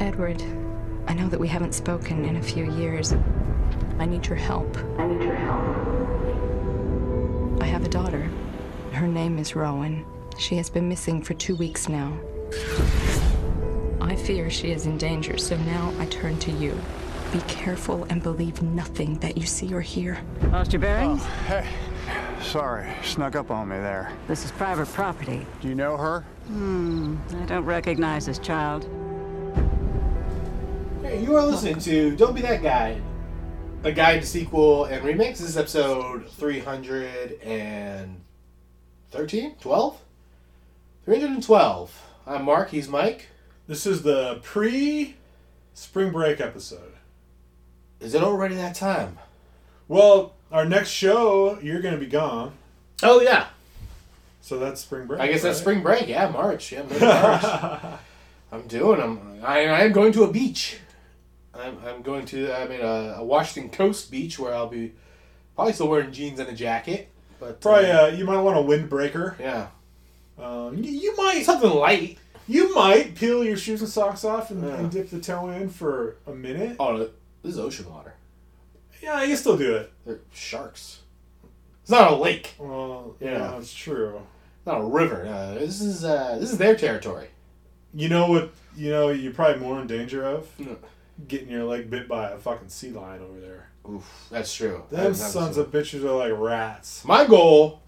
Edward, I know that we haven't spoken in a few years. I need your help. I need your help. I have a daughter. Her name is Rowan. She has been missing for two weeks now. I fear she is in danger, so now I turn to you. Be careful and believe nothing that you see or hear. Lost your bearings? Oh, Hey, sorry, snuck up on me there. This is private property. Do you know her? Hmm, I don't recognize this child. You are listening to Don't Be That Guy, a guide to sequel and remakes. This is episode 313? 12? 312. I'm Mark, he's Mike. This is the pre spring break episode. Is it already that time? Well, our next show, you're going to be gone. Oh, yeah. So that's spring break. I guess that's spring break. Yeah, March. Yeah, mid-March. I'm doing. I'm. I, I am going to a beach. I'm, I'm going to. I mean, a, a Washington Coast beach where I'll be probably still wearing jeans and a jacket. But Probably, uh, uh, you might want a windbreaker. yeah, Um, you, you might, something light. you might peel your shoes and socks off and, Yeah. and dip the toe in for a minute. Oh, this is ocean water. Yeah, you can still do it. They're sharks. It's not a lake. Well, Yeah. yeah, that's true. Not a river. Uh, this is uh, this is their territory. You know what? You know you're probably more in danger of No. Getting your leg bit by a fucking sea lion over there. Oof, that's true. Them sons of bitches are like rats. My goal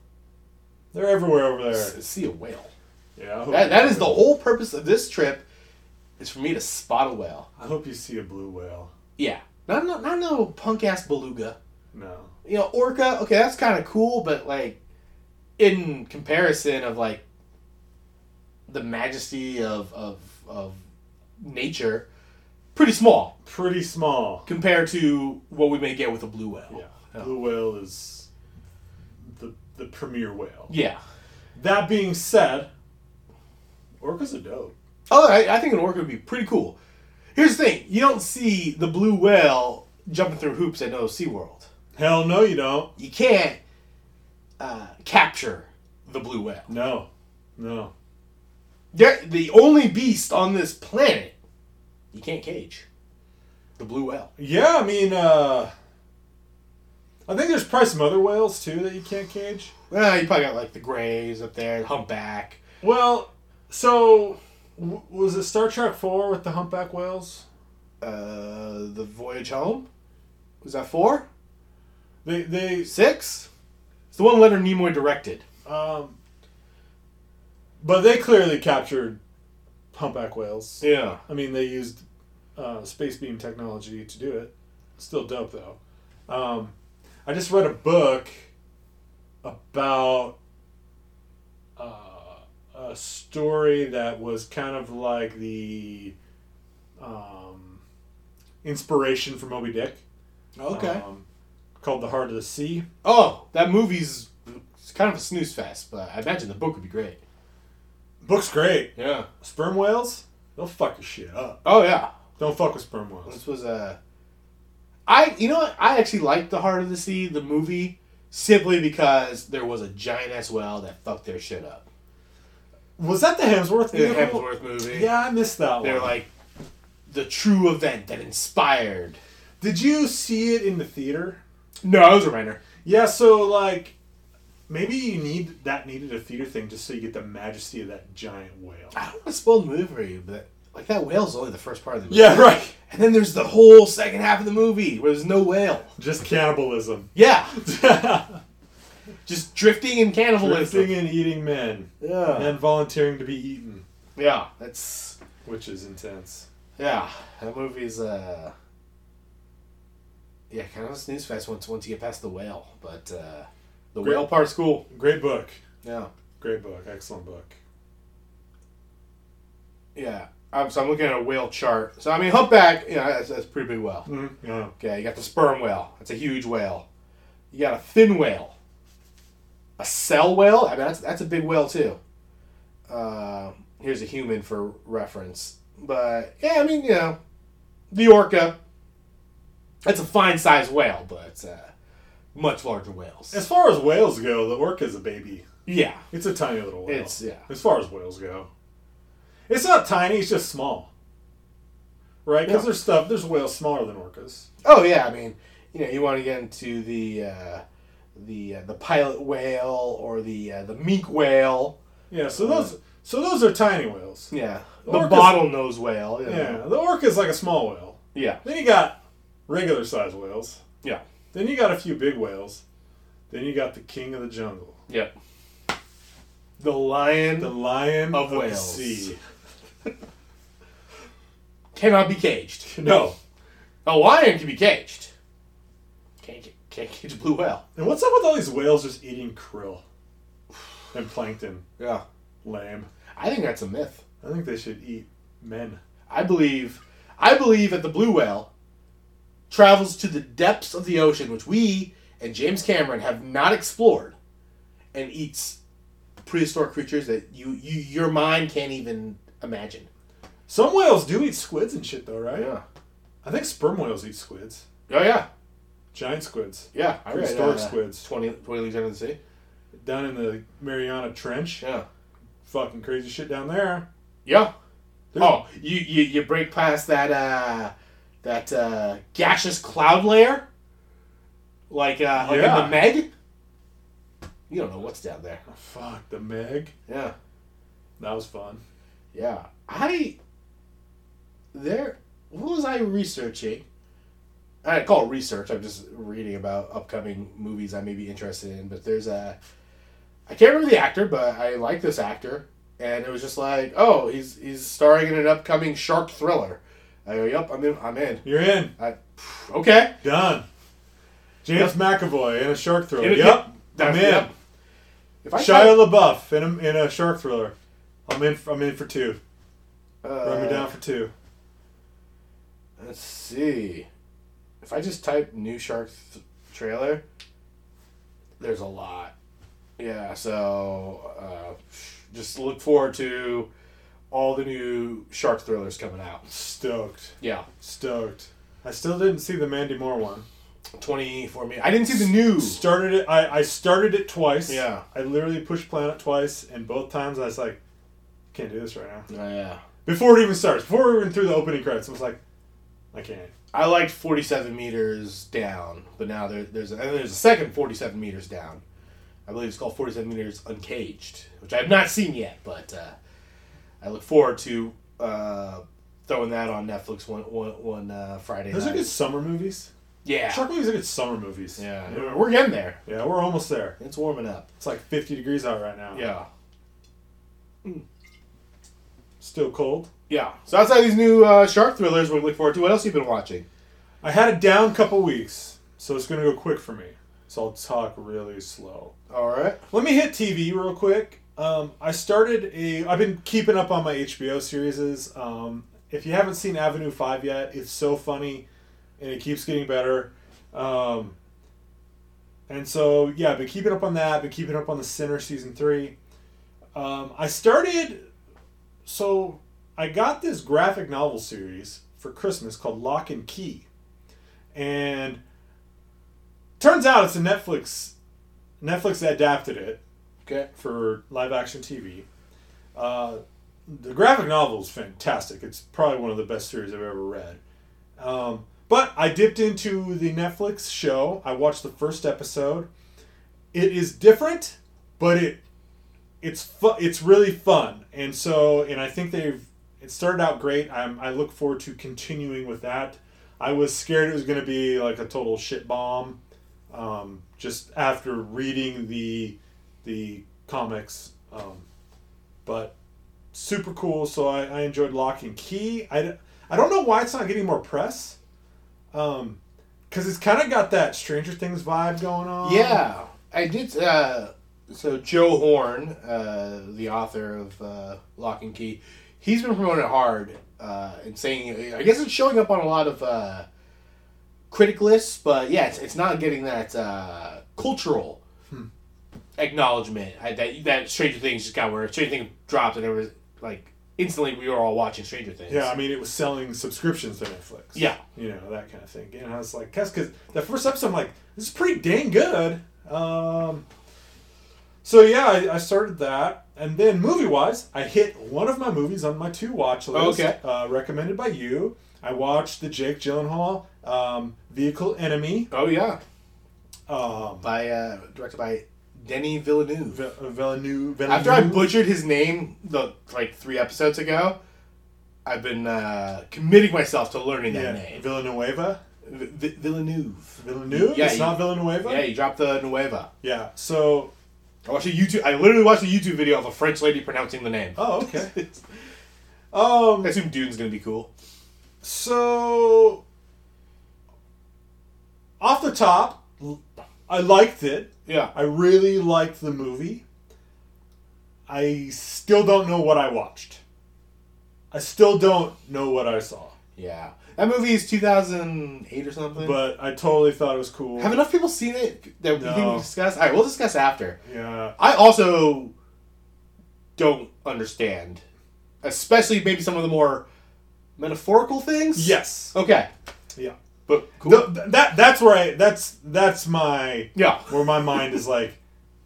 They're everywhere over there. to see a whale. Yeah, That, that is the whole purpose of this trip. Is for me to spot a whale. I hope you see a blue whale. Yeah, not no, not no punk ass beluga. No. You know, orca. Okay, that's kind of cool, but like, in comparison of like the majesty of of of nature, pretty small Pretty small. compared to what we may get with a blue whale. Yeah. Blue whale is the the premier whale. Yeah. That being said, orcas are dope. Oh, I, I think an orca would be pretty cool. Here's the thing: you don't see the blue whale jumping through hoops at no SeaWorld. Hell no, you don't. You can't uh, capture the blue whale. No. No. They're the only beast on this planet you can't cage. The blue whale. Yeah, I mean, uh, I think there's probably some other whales too that you can't cage. Well, you probably got like the grays up there, humpback. Well, so w- was it Star Trek Four with the humpback whales? Uh, the voyage home. Was that four? They they Six? It's the one Leonard Nimoy directed. um, but they clearly captured humpback whales. Yeah. I mean, they used uh, space beam technology to do it. Still dope though. Um, I just read a book about uh, a story that was kind of like the um, inspiration for Moby Dick. Okay. Um, called The Heart of the Sea. oh, that movie's it's kind of a snooze fest, but I imagine the book would be great. Book's great. Yeah. Sperm whales, they'll fuck your shit up. Oh yeah. Don't fuck with sperm whales. This was a. I you know what I actually liked the Heart of the Sea the movie simply because there was a giant ass whale that fucked their shit up. Was that the Hemsworth The vehicle? Hemsworth movie. Yeah, I missed that one. They're one. like the true event that inspired. Did you see it in the theater? No, it was a renter. Yeah, so like maybe you need that needed a theater thing just so you get the majesty of that giant whale. I don't want to spoil the movie for you, but like that whale's only the first part of the movie. Yeah, right. And then there's the whole second half of the movie where there's no whale. Just cannibalism. Yeah. Just drifting and cannibalism. Drifting and eating men. Yeah. And volunteering to be eaten, Yeah. That's which is intense. yeah. That movie's uh yeah, kind of a snooze fest once once you get past the whale, but uh the Great. whale part's School. Great book. Yeah. Great book. Excellent book. Yeah. Um, so I'm looking at a whale chart. So I mean, humpback, you know, that's, that's a pretty big whale. Mm-hmm. Yeah. Okay, you got the sperm whale. That's a huge whale. You got a fin whale. A cell whale. I mean, that's that's a big whale too. Uh, here's a human for reference. But yeah, I mean, you know, the orca. That's a fine sized whale, but uh, much larger whales. As far as whales go, the orca's a baby. yeah, It's a tiny little whale. it's yeah. As far as whales go, it's not tiny. It's just small. right? Because Yeah. there's stuff. There's whales smaller than orcas. Oh yeah, I mean, you know, you want to get into the uh, the uh, the pilot whale or the uh, the meek whale. Yeah, so those so those are tiny whales. Yeah, the Orcas- bottlenose whale. know. Yeah, the orca's like a small whale. yeah, Then you got regular sized whales. yeah, Then you got a few big whales. Then you got the king of the jungle, Yep. The lion the lion Of of, whales. the sea. cannot be caged. No. A lion can be caged. Can't can't cage a blue whale. And what's up with all these whales just eating krill and plankton? Yeah, Lame. I think that's a myth. I think they should eat men. I believe, I believe that the blue whale travels to the depths of the ocean, which we and James Cameron have not explored, and eats prehistoric creatures that you, you your mind can't even imagine. Some whales do eat squids and shit, though, right? Yeah. I think sperm whales eat squids. Oh yeah. Giant squids. Yeah. I read, Prehistoric uh, squids. 20, 20 leagues under the sea. Down in the Mariana Trench. Yeah. Fucking crazy shit down there. Yeah. Oh, you, you you break past that uh that uh gaseous cloud layer? Like uh like Yeah. in the Meg? You don't know what's down there. Oh, fuck, the Meg. Yeah. That was fun. Yeah. I there what was I researching? I call it research. I'm just reading about upcoming movies I may be interested in. But there's a I can't remember the actor, but I like this actor, and it was just like, oh, he's he's starring in an upcoming shark thriller. I go, yep, I'm in. I'm in. You're in. I, okay. Done. James McAvoy in a shark thriller. Yep, Yep. yep. I'm in. yep. If I Shia LaBeouf in a, in a shark thriller. I'm in. I'm in for two. uh, Run me down for two. Let's see. If I just type new shark th- trailer, there's a lot. Yeah, so uh, just look forward to all the new shark thrillers coming out. Stoked. Yeah, Stoked. I still didn't see the Mandy Moore one. twenty four me. I didn't see the new. Started it. I, I started it twice. Yeah. I literally pushed Planet twice, and both times I was like, can't do this right now. Oh, yeah, Before it even starts, before we went through the opening credits, I was like, I can't. I liked forty seven meters down, but now there, there's a, and there's a second forty seven meters down. I believe it's called forty seven meters uncaged, which I have not seen yet, but uh, I look forward to uh, throwing that on Netflix one one, one uh, Friday. Those are good summer movies. Yeah, Shark movies are good summer movies. yeah, we're getting there. Yeah, we're almost there. It's warming up. It's like 50 degrees out right now. Yeah, Still cold. yeah. So outside these new uh, shark thrillers, we look forward to. What else you been watching? I had a down couple weeks, so it's gonna go quick for me. So I'll talk really slow. All right. Let me hit TV real quick. Um, I started a. I've been keeping up on my HBO series. Um, if you haven't seen Avenue Five yet, it's so funny, and it keeps getting better. Um, and so yeah, I've been keeping up on that. Been keeping up on the Sinner season three. Um, I started. So I got this graphic novel series for Christmas called Locke and Key, and turns out it's a Netflix. Netflix adapted it For live action TV. Uh, the graphic novel is fantastic. It's probably one of the best series I've ever read. Um, but I dipped into the Netflix show. I watched the first episode. It is different, but it it's fu- it's really fun. And so, and I think they've it started out great. I'm, I look forward to continuing with that. I was scared it was going to be like a total shit bomb. Um, just after reading the the comics, um, but super cool. So I, I enjoyed Locke and Key. I, I don't know why it's not getting more press. Um, because it's kind of got that Stranger Things vibe going on. Yeah, I did. Uh, so Joe Horn, uh, the author of uh, Locke and Key, he's been promoting it hard uh, and saying, I guess it's showing up on a lot of uh, critic lists, but yeah, it's, it's not getting that uh, cultural acknowledgement I, that that Stranger Things just got where Stranger Things dropped and it was like instantly we were all watching Stranger Things. Yeah, I mean, it was selling subscriptions to Netflix. Yeah. You know, that kind of thing. And I was like, because the first episode, I'm like, this is pretty dang good. Um, so, yeah, I, I started that. and then movie wise, I hit one of my movies on my two watch list. Okay. Uh, recommended by you. I watched the Jake Gyllenhaal um, Vehicle Enemy. Oh yeah, Um, by uh, directed by Denis Villeneuve. Vi- Villeneuve. After I butchered his name the like three episodes ago, I've been uh, committing myself to learning that yeah, name. Villanueva. V- V- Villeneuve. Villeneuve. Yeah, it's you- not Villanueva. Yeah, he dropped the Nueva. Yeah, So, I watched a YouTube. I literally watched a YouTube video of a French lady pronouncing the name. oh okay. um. I assume Dune's gonna be cool. So, off the top, I liked it. Yeah. I really liked the movie. I still don't know what I watched. I still don't know what I saw. Yeah. That movie is 2008 or something. But I totally thought it was cool. have enough people seen it that we No. can discuss? All right, we'll discuss after. yeah. I also don't understand, especially maybe some of the more metaphorical things. Yes. Okay. Yeah. But cool. Th- that that's where I that's that's my yeah. where my mind is like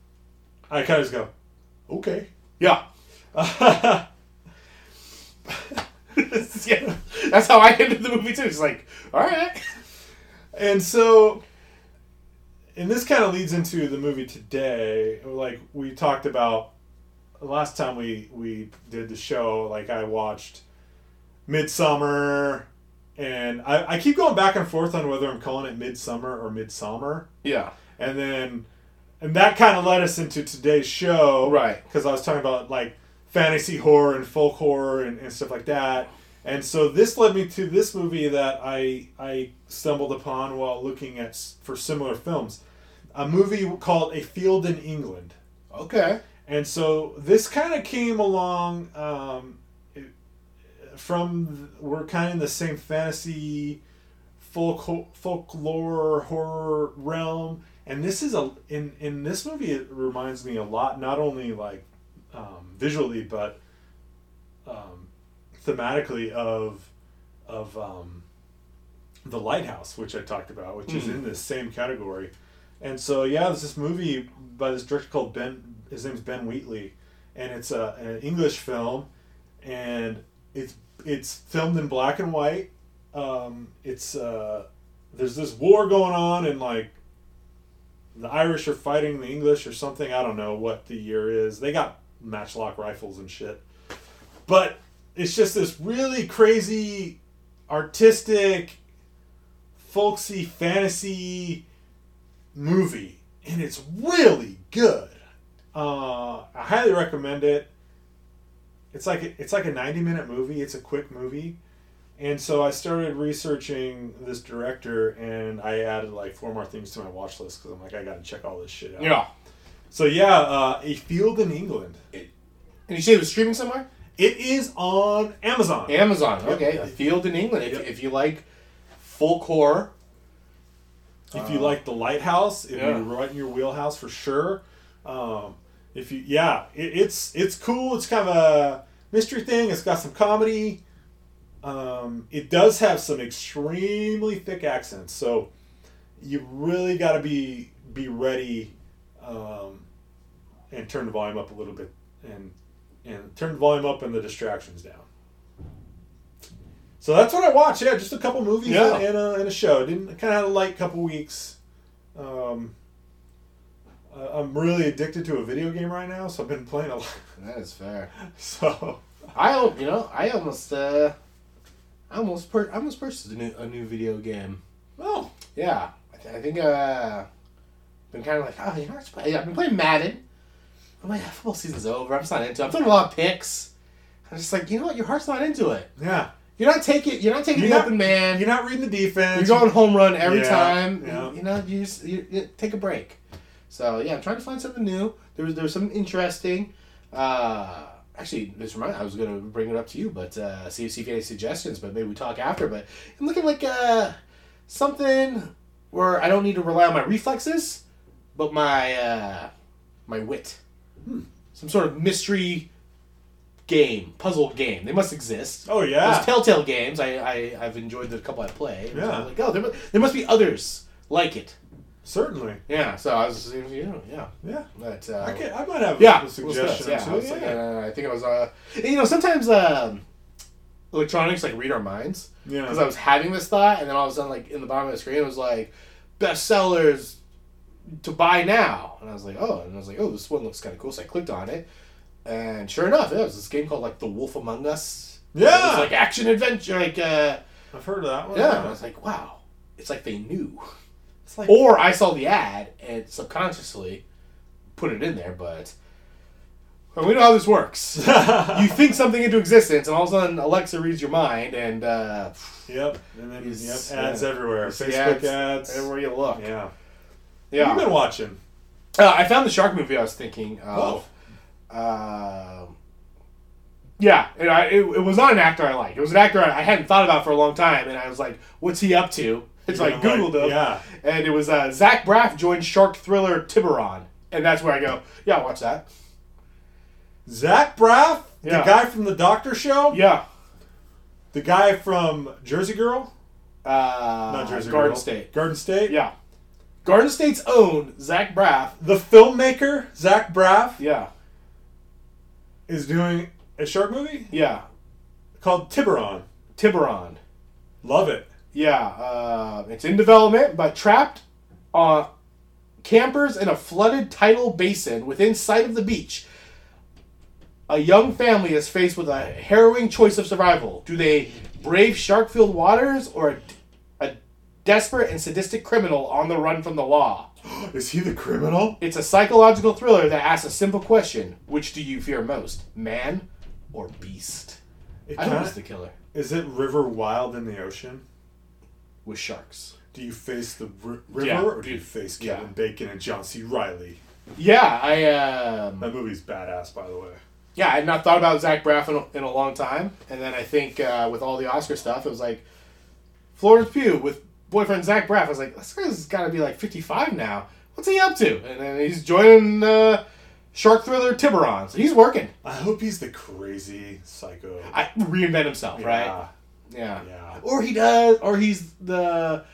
I kind of just go, okay. Yeah. yeah. That's how I ended the movie too. It's like, all right. And so, and this kind of leads into the movie today. Like we talked about last time we we did the show. Like I watched Midsummer, and I, I keep going back and forth on whether I'm calling it Midsummer or Midsummer. Yeah. And then, and that kind of led us into today's show, Right. Because I was talking about like fantasy horror and folk horror and, and stuff like that. And so this led me to this movie that I I stumbled upon while looking at for similar films, a movie called A Field in England. Okay. And so this kind of came along um, from we're kind of in the same fantasy folk folklore horror realm, and this is a in in this movie it reminds me a lot not only like um, visually but um, thematically of of um, the lighthouse which I talked about, which is Hmm. in this same category. And so yeah, there's this movie by this director called Ben. His name's Ben Wheatley, and it's a, an English film, and it's it's filmed in black and white. Um, it's uh, there's this war going on, and like the Irish are fighting the English or something. I don't know what the year is. They got matchlock rifles and shit, but it's just this really crazy, artistic, folksy fantasy movie, and it's really good. Uh, I highly recommend it. It's like it's like a ninety minute movie. It's a quick movie, and so I started researching this director, and I added like four more things to my watch list because I'm like I got to check all this shit out. Yeah. So yeah, uh, a field in England. And you say it was streaming somewhere? It is on Amazon. Amazon. Yep. Okay. A field in England. If, Yep. if you like full core if you like the lighthouse if yeah. you're right in your wheelhouse for sure um, if you yeah it, it's it's cool it's kind of a mystery thing it's got some comedy um, it does have some extremely thick accents so you really got to be be ready um, and turn the volume up a little bit and and turn the volume up and the distractions down so that's what I watched. Yeah, just a couple movies Yeah. and, a, and a show. Didn't kind of had a light couple weeks. Um, I- I'm really addicted to a video game right now, so I've been playing a lot. That is fair. So I you know I almost uh I almost pur- I almost purchased a new a new video game. oh Yeah, I, th- I think uh been kind of like oh you know play- I've been playing Madden. I'm like football season's over. I'm just not into. it. I'm throwing a lot of picks. I'm just like you know what your heart's not into it. yeah, You're not taking you're not taking You're the not- open man. you're not reading the defense. You're going home run every Yeah, time. yeah. You know, you just you, you take a break. So yeah, I'm trying to find something new. There was there was something interesting. Uh, actually, this remind I was gonna bring it up to you, but uh, see see if you had any suggestions. But maybe we talk after. But I'm looking like uh, something where I don't need to rely on my reflexes, but my uh, my wit. Hmm. Some sort of mystery game, puzzle game. They must exist. Oh Those yeah, Telltale games, I, I I've enjoyed the couple I play. Yeah. I'm like, oh, there, there must be others like it. Certainly. Yeah, so I was, you know, yeah. Yeah. But, uh, I, can, I might have yeah, a suggestion yeah, too. I, was like, yeah. uh, I think I was, uh, you know, sometimes um, electronics like read our minds. Yeah. Because I was having this thought, and then all of a sudden, like in the bottom of the screen, it was like bestsellers to buy now, and I was like, oh, and I was like, oh, this one looks kind of cool. So I clicked on it, and sure enough, it was this game called like The Wolf Among Us. Yeah. it was like action adventure, like uh, I've heard of that one. yeah. And I was like, wow, it's like they knew. Like, Or I saw the ad and subconsciously put it in there, but well, we know how this works. you think something into existence, and all of a sudden Alexa reads your mind, and uh, Yep. And then yep, ads yeah. everywhere. Facebook ads. everywhere you look. Yeah. What Yeah, have you been watching? uh, I found the shark movie. I was thinking Oh. of. Um yeah, and I, it, it was not an actor I like. It was an actor I, I hadn't thought about for a long time, and I was like, "What's he up to?" It's like gonna Googled him, Yeah. and it was uh, Zach Braff joined shark thriller Tiburon, and that's where I go, "Yeah, watch that." Zach Braff, Yeah. the guy from the Doctor Show, Yeah, the guy from Jersey Girl, uh, not Jersey Garden Girl, State. Garden State. Yeah, Garden State's own Zach Braff. The filmmaker Zach Braff Yeah, is doing a shark movie yeah, called Tiburon. Tiburon. Love it. Yeah, uh, it's in development, but trapped on campers in a flooded tidal basin within sight of the beach. A young family is faced with a harrowing choice of survival. Do they brave shark-filled waters or a, a desperate and sadistic criminal on the run from the law? Is he the criminal? It's a psychological thriller that asks a simple question: Which do you fear most, man or beast? It I kinda- it's the killer is it River Wild in the ocean? With sharks. Do you face the r- river Yeah, or do you face yeah. Kevin Bacon and John C. Reilly? Yeah, I um, That movie's badass, by the way. yeah, I had not thought about Zach Braff in a, in a long time, and then I think uh, with all the Oscar stuff, it was like Florence Pugh with boyfriend Zach Braff. I was like, this guy's got to be like fifty five now. What's he up to? And then he's joining uh, shark thriller Tiburon, so he's working. I hope he's the crazy psycho. I reinvent himself, right? Yeah. Yeah. Or he does, or he's the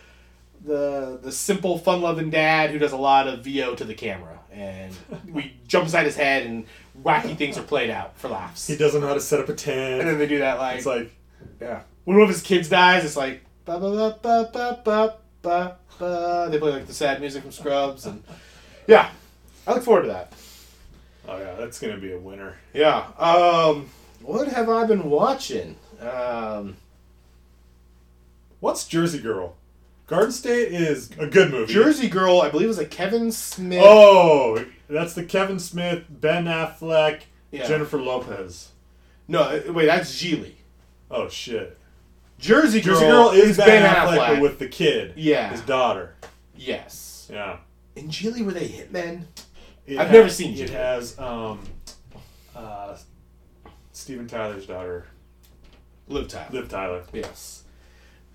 the the simple, fun loving dad who does a lot of VO to the camera, and we jump inside his head and wacky things are played out for laughs. He doesn't know how to set up a tent, and then they do that like, It's like, yeah. When one of his kids dies, it's like ba ba ba ba ba ba ba ba. They play like the sad music from Scrubs, and yeah, I look forward to that. oh yeah, that's gonna be a winner. Yeah. Um, what have I been watching? Um, What's Jersey Girl? Garden State is a good movie. Jersey Girl, I believe, is a Kevin Smith. Oh, that's the Kevin Smith, Ben Affleck, Yeah. Jennifer Lopez. No, uh, wait, that's Gigli. Oh shit. Jersey Girl, Jersey Girl is Ben, Affleck, but with the kid. Yeah. His daughter. yes. Yeah. In Gigli, were they hitmen? It I've has- never seen It Judy. has um, uh, Steven Tyler's daughter, Liv Tyler. Liv Tyler. Yes.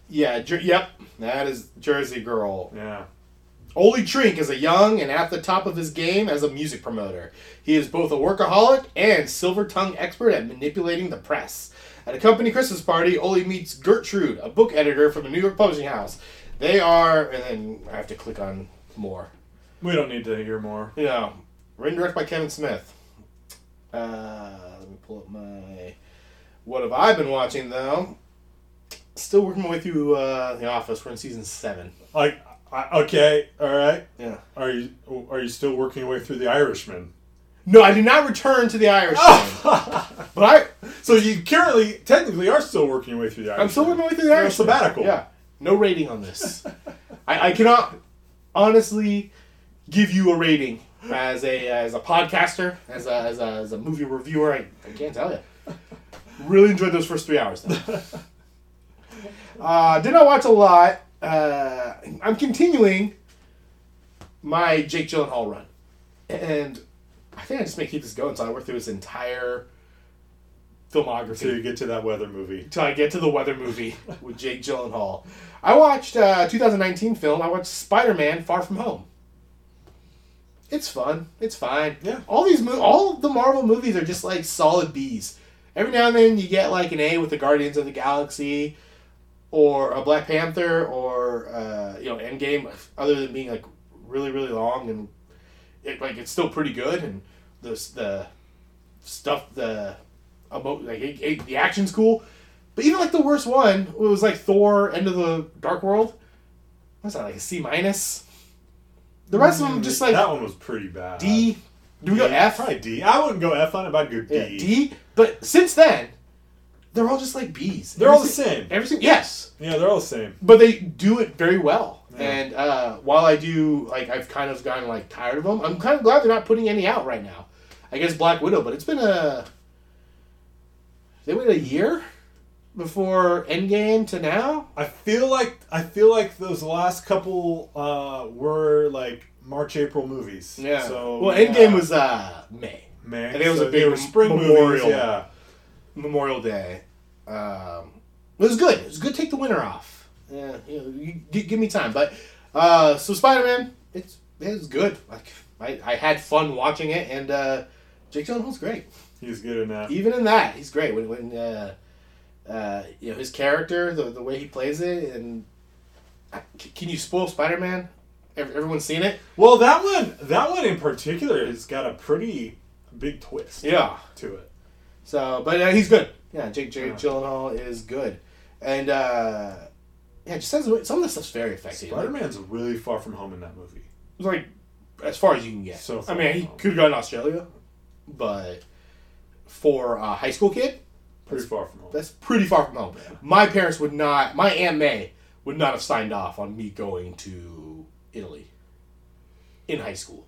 Yeah. Jer- yep. That is Jersey Girl. Yeah. Ollie Trinke is a young and at the top of his game as a music promoter. He is both a workaholic and silver tongue expert at manipulating the press. At a company Christmas party, Ollie meets Gertrude, a book editor from a New York publishing house. They are, and then I have to click on more. We don't need to hear more. You know, written and directed by Kevin Smith. Uh, let me pull up my. What have I been watching though? Still working my way through uh, The Office. We're in season seven. Like, I, okay, all right. Yeah. Are you are you still working your way through The Irishman? No, I did not return to The Irishman. but I, So you currently, technically, are still working your way through The Irishman. I'm still working my way through The You're on Irishman. sabbatical. Yeah. No rating on this. I, I cannot honestly give you a rating as a as a podcaster, as a as a, as a movie reviewer. I, I can't tell you. Really enjoyed those first three hours though. Uh, did not watch a lot. Uh, I'm continuing my Jake Gyllenhaal run, and I think I just may keep this going until I work through his entire filmography Till you get to that weather movie. until I get to the weather movie with Jake Gyllenhaal. I watched uh, 2019 film. I watched Spider Man: Far From Home. It's fun. It's fine. Yeah. All these mo- all the Marvel movies are just like solid Bs. Every now and then you get like an A with the Guardians of the Galaxy, or a Black Panther, or uh, you know Endgame. Other than being like really really long and it like it's still pretty good and the the stuff the about like it, it- the action's cool. But even like the worst one it was like Thor End of the Dark World. What's that like a C minus? The rest of them just like that one was pretty bad. D. Do we go F? Probably D. I wouldn't go F on it, but I'd go D. Yeah, D. But since then, they're all just like bees. They're all the same. Everything, yes, Yeah, they're all the same. but they do it very well. Yeah. And uh, while I do, like, I've kind of gotten like tired of them. I'm kind of glad they're not putting any out right now. I guess Black Widow, but it's been a. They wait a year before Endgame to now. I feel like I feel like those last couple uh, were like March April movies. Yeah. So well. Endgame was uh, May. May. and it was a big spring memorial. movies. Yeah. Memorial Day. Um, it was good. It was good. to Take the winter off. Yeah, you know, you, gi- give me time. But uh, so Spider Man, it's it's good. Like I, I had fun watching it, and uh, Jake Gyllenhaal's great. He's good in that. Even in that, he's great. When when uh, uh, you know his character, the the way he plays it, and can you spoil Spider Man? Everyone's seen it. Well, that one, that one in particular, has got a pretty big twist Yeah. to it. So, but uh, he's good. Yeah, Jake, Jake Yeah. Gyllenhaal is good, and uh, yeah, just says some of the stuff's very effective. Spider Man's really far from home in that movie. It's like as far as you can get. So I mean, he could have gone to Australia, but for a high school kid, Pretty far from home. that's pretty far from home. My parents would not. My aunt May would not have signed off on me going to Italy in high school.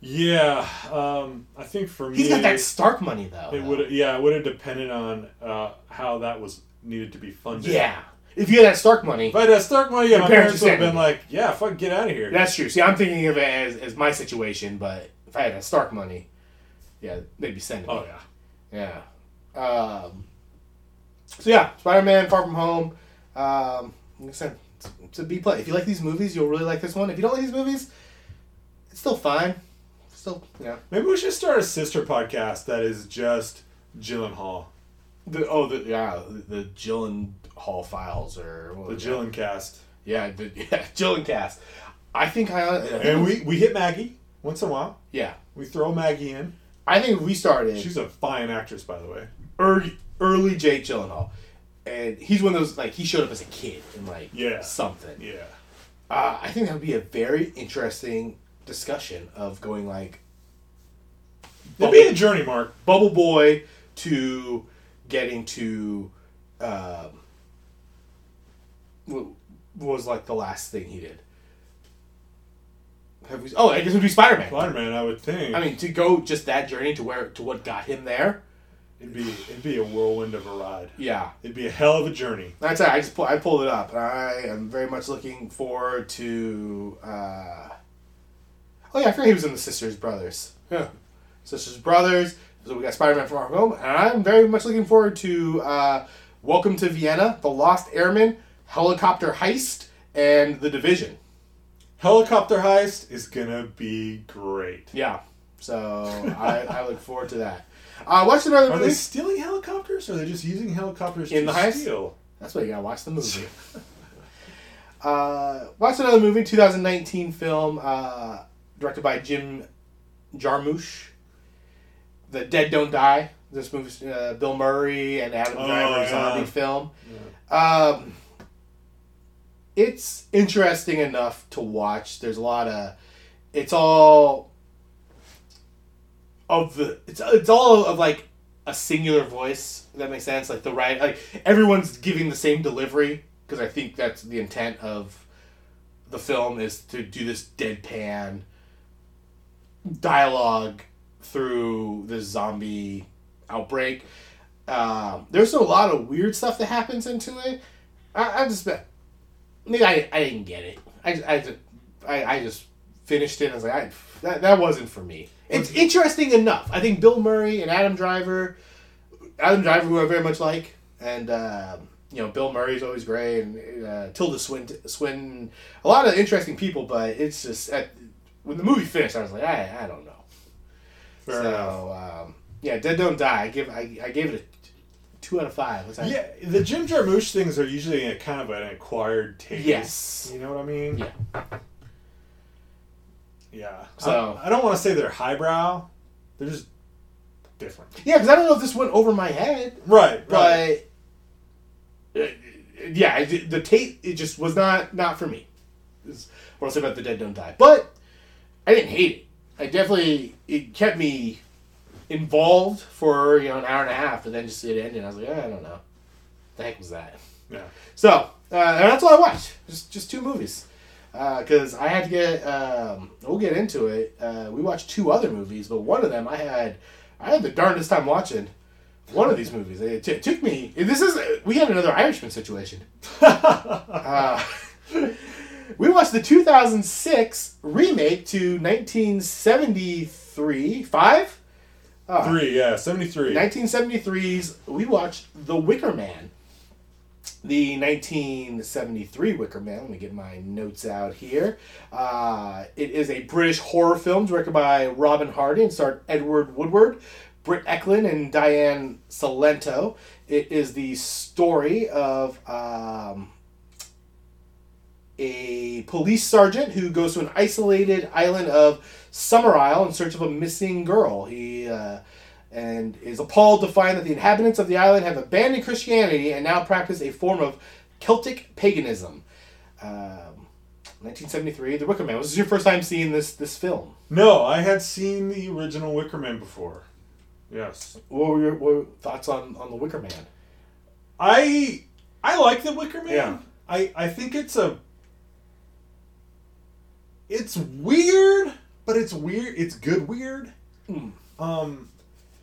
Yeah, um, I think for me, He's got that Stark money though. it would. Yeah, it would have depended on uh, how that was needed to be funded. Yeah, if you had that Stark money, If I had that Stark money, yeah, my parents parents would have been like, "Yeah, fuck, get out of here." That's true. See, I'm thinking of it as, as my situation, but if I had a Stark money, yeah, they'd be sending me. oh yeah. Yeah. Um, so yeah, Spider Man, Far From Home. Um, like I said, it's, it's a B play. If you like these movies, you'll really like this one. If you don't like these movies, it's still fine. Still, yeah. Maybe we should start a sister podcast that is just Gyllenhaal, The oh the yeah the, Gyllenhaal files or what the was that? Gyllen cast, yeah the yeah Gyllen cast. I think I, I think and we we hit Maggie once in a while. yeah We throw Maggie in. I think we started. She's a fine actress, by the way. early early Jake Gyllenhaal, and he's one of those like he showed up as a kid in like Yeah. something. Yeah. Uh, I think that would be a very interesting discussion of going like It'd be a journey, Mark. Bubble Boy to getting to um, what was like the last thing he did. Have we, oh, I guess it would be Spider Man. Spider Man, I would think. I mean, to go just that journey to where to what got him there. it'd be it'd be a whirlwind of a ride. Yeah, It'd be a hell of a journey. That's it. I just pull, I pulled it up. I am very much looking forward to. Uh... Oh yeah, I forgot he was in the Sisters Brothers. Yeah, Sisters Brothers. So we got Spider Man Far From Home, and I'm very much looking forward to uh, Welcome to Vienna, The Lost Airman, Helicopter Heist, and The Division. Helicopter heist is gonna be great. Yeah, so I, I look forward to that. Uh, watch another Are they stealing helicopters, or are they just using helicopters In to the heist? steal? That's why you gotta watch the movie. uh, watch another movie, 2019 film, uh, directed by Jim Jarmusch. The Dead Don't Die. This movie, uh, Bill Murray and Adam Oh, Driver yeah. zombie film. Um, it's interesting enough to watch. There's a lot of. It's all of the. It's it's all of like a singular voice. That makes sense. Like the right. Like everyone's giving the same delivery because I think that's the intent of the film is to do this deadpan dialogue through this zombie outbreak. Um, there's a lot of weird stuff that happens into it. I, I just maybe I, I didn't get it. I, I, just- I, I just finished it. and I was like, I, that, that wasn't for me. It's interesting enough. I think Bill Murray and Adam Driver, Adam Driver, who I very much like, and um, you know Bill Murray's always great, and uh, Tilda Swinton, Swinton, a lot of interesting people. But it's just at, when the movie finished, I was like, I, I don't know. Fair so um, yeah, Dead Don't Die. I give I, I gave it a two out of five. What's that? Yeah, the Jim Jarmusch things are usually a kind of an acquired taste. Yes. You know what I mean? Yeah. Yeah. So- I, I don't want to say they're highbrow. They're just different. Yeah, because I don't know if this went over my head, Right. Right. but uh, yeah, the tape it just was not not for me. What I'll say about the Dead Don't Die, but I didn't hate it. I definitely it kept me involved for you know an hour and a half, and then just it ended. I was like, eh, I don't know, the heck was that? yeah. So uh, that's all I watched. Just just two movies. Because I had to get, um, we'll get into it. Uh, we watched two other movies, but one of them I had, I had the darndest time watching. One of these movies. It, t- it took me. This is we had another Irishman situation. uh, we watched the 2006 remake to 1973 five. Ah. Three. Yeah. Seventy-three. 1973's, we watched The Wicker Man. The 1973 Wicker Man. Let me get my notes out here. Uh, it is a British horror film directed by Robin Hardy and starred Edward Woodward, Britt Ekland, and Diane Cilento. It is the story of um, a police sergeant who goes to an isolated island of Summerisle in search of a missing girl. He uh, and is appalled to find that the inhabitants of the island have abandoned Christianity and now practice a form of Celtic paganism. Um, 1973, The Wicker Man. Was this your first time seeing this this film? No, I had seen the original Wicker Man before. Yes. What were your, what were your thoughts on, on The Wicker Man? I I like the Wicker Man. Yeah. I I think it's a it's weird, but it's weird. It's good weird. Hmm. Um,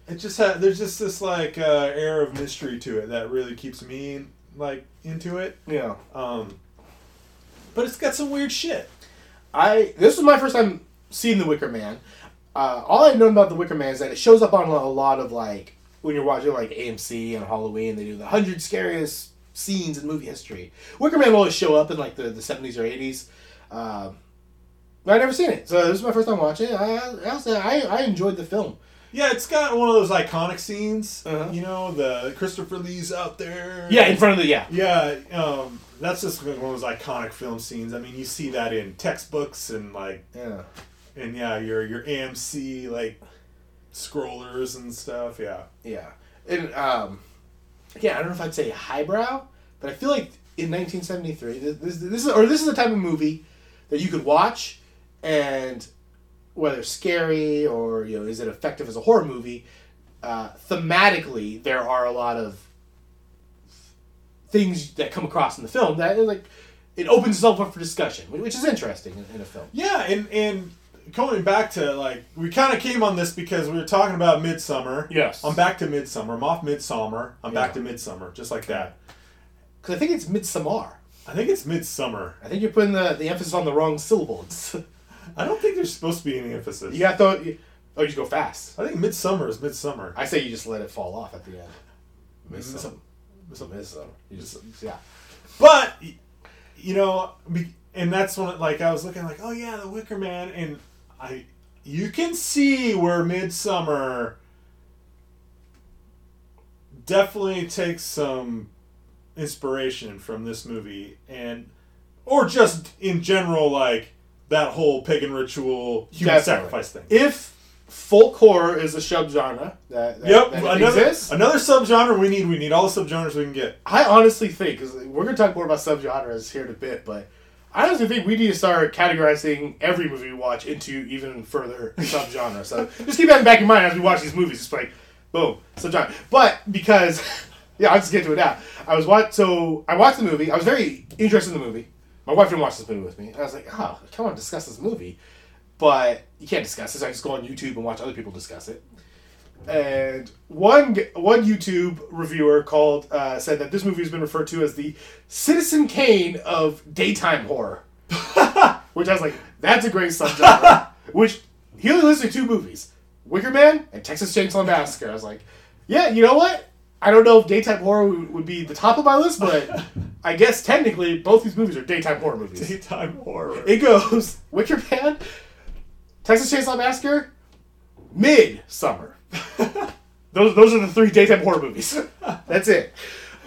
it just ha- there's just this like uh, air of mystery to it that really keeps me like into it. Yeah. Um, but it's got some weird shit. I this was my first time seeing The Wicker Man. Uh, all I've known about The Wicker Man is that it shows up on a lot of like when you're watching like AMC and Halloween, they do the hundred scariest scenes in movie history. Wicker Man will always show up in like the, the 70s or 80s. Um, but I never seen it, so this is my first time watching it. I, I'll say I, I enjoyed the film. Yeah, it's got one of those iconic scenes. Uh-huh. You know, the Christopher Lee's out there. Yeah, in front of the yeah. Yeah, um, that's just one of those iconic film scenes. I mean, you see that in textbooks and like, Yeah. and yeah, your your AMC like scrollers and stuff. Yeah, Yeah, and um, yeah, I don't know if I'd say highbrow, but I feel like in 1973, this, this, this is or this is the type of movie that you could watch, and whether scary or you know is it effective as a horror movie, uh, thematically there are a lot of things that come across in the film that like it opens itself up for discussion, which is interesting in, in a film. yeah, and and going back to like we kind of came on this because we were talking about Midsummer. Yes. I'm back to Midsummer. I'm off Midsummer. I'm back to Midsummer, just like that. Because I think it's midsummer I think it's Midsummer. I think you're putting the, the emphasis on the wrong syllables. I don't think there's supposed to be any emphasis. You got to oh, you just go fast. I think Midsummer is Midsummer. I say you just let it fall off at the end. Midsummer. Miss- some, miss some, miss some. You just yeah. But you know, and that's when like I was looking like, oh yeah, the Wicker Man, and I you can see where Midsummer definitely takes some inspiration from this movie, and or just in general like that whole pagan ritual human Definitely. sacrifice thing. If folk horror is a subgenre that, that, Yep, that another exists, another subgenre we need. We need all the subgenres we can get. I honestly think because we're gonna talk more about subgenres here in a bit, but I honestly think we need to start categorizing every movie we watch into even further subgenre. So just keep that in back in mind as we watch these movies. It's like, boom, subgenre. But because, yeah, I'll just get to it now. I was watch so I watched the movie. I was very interested in the movie. My wife didn't watch this movie with me. And I was like, oh, I want to discuss this movie, but you can't discuss this. I just go on YouTube and watch other people discuss it. And one one YouTube reviewer called uh, said that this movie has been referred to as the Citizen Kane of daytime horror, which I was like, that's a great subgenre. which he only listed two movies, Wicker Man and Texas Chainsaw Massacre. I was like, yeah, you know what? I don't know if daytime horror would, be the top of my list, but I guess technically both these movies are daytime horror movies. Daytime horror. It goes Wicker Man, Texas Chainsaw Massacre, Midsummer. those those are the three daytime horror movies. That's it.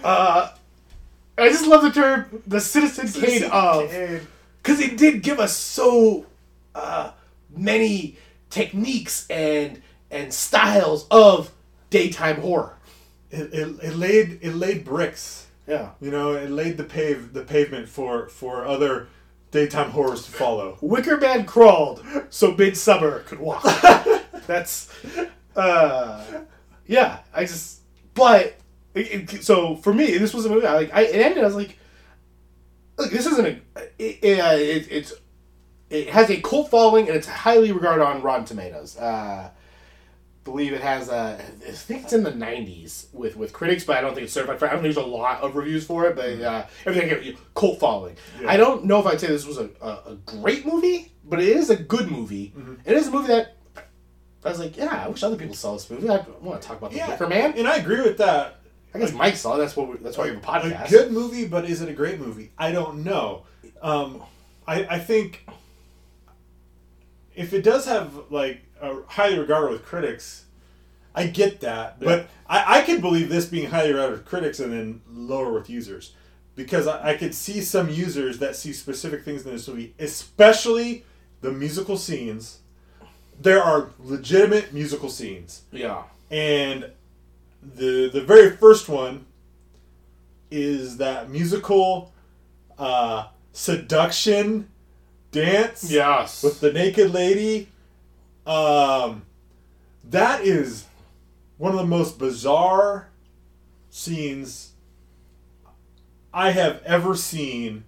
Uh, I just love the term the Citizen Kane of because it did give us so uh, many techniques and and styles of daytime horror. It, it, it laid it laid bricks. Yeah. You know, it laid the pave the pavement for for other daytime horrors to follow. Wicker Man crawled so Midsummer could walk. That's, uh, yeah. I just, but it, it- so for me, this was a movie. I like. I it ended. I was like, look, this isn't a. It, it, uh, it, it's it has a cult following and it's highly regarded on Rotten Tomatoes. Uh, believe it has a. I think it's in the '90s with with critics, but I don't think it's certified. For, I don't think there's a lot of reviews for it, but uh, everything cult following. I don't know if I'd say this was a, a, a great movie, but it is a good movie. It is a movie that I was like, yeah, I wish other people saw this movie. I want to talk about the Wicker Man. and I agree with that. I guess Mike saw it. That's what. We, that's why we have a podcast. A good movie, but is it a great movie? I don't know. Um, I, I think if it does have like a highly regarded with critics, I get that, but I, I can believe this being highly regarded with critics and then lower with users because I, I could see some users that see specific things in this movie, especially the musical scenes. There are legitimate musical scenes Yeah. and the the very first one is that musical uh, seduction dance Yes. with the naked lady. Um, that is one of the most bizarre scenes I have ever seen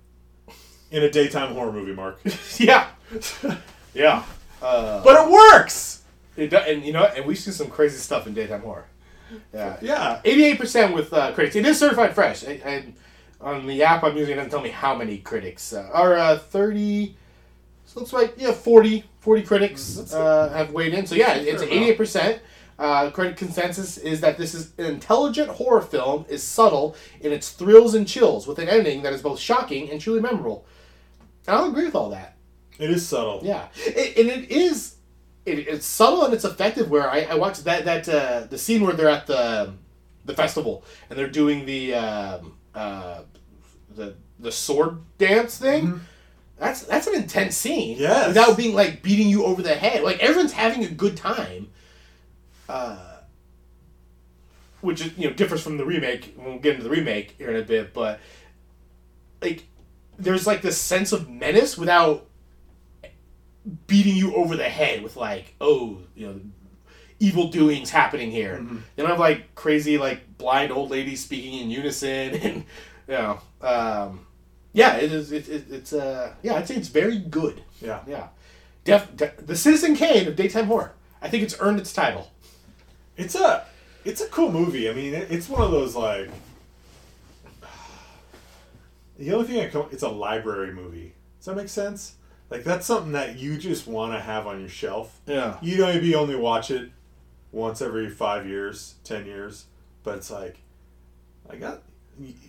in a daytime horror movie, Mark. yeah. yeah. Uh, but it works. it do, and you know, and we see some crazy stuff in daytime horror. Yeah. Yeah. Eighty-eight percent with uh, critics. It is certified fresh, and, on the app I'm using, it doesn't tell me how many critics uh, are. Uh, Thirty. So like yeah, 40, 40 critics uh, have weighed in. So yeah, it's fair eighty-eight percent. Uh, critic consensus is that this is an intelligent horror film, is subtle in its thrills and chills, with an ending that is both shocking and truly memorable. And I'll agree with all that. It is subtle. Yeah, it, and it is. It, it's subtle and it's effective. Where I, I watched that that uh, the scene where they're at the the festival and they're doing the um, uh, the the sword dance thing. That's that's an intense scene. Yes. without being like beating you over the head. Like everyone's having a good time. Uh, which is, you know differs from the remake. We'll get into the remake here in a bit, but like there's like this sense of menace without beating you over the head with like oh you know evil doings happening here. They don't have like crazy like blind old ladies speaking in unison and you know um, yeah it is it, it, it's uh yeah I'd say it's very good Yeah. yeah Def, def, the Citizen Kane of daytime horror. I think it's earned its title. It's a it's a cool movie. I mean, it, it's one of those like the only thing I come it's a library movie. Does that make sense? Like that's something that you just want to have on your shelf. Yeah. You know, maybe only watch it once every five years, ten years, but it's like I got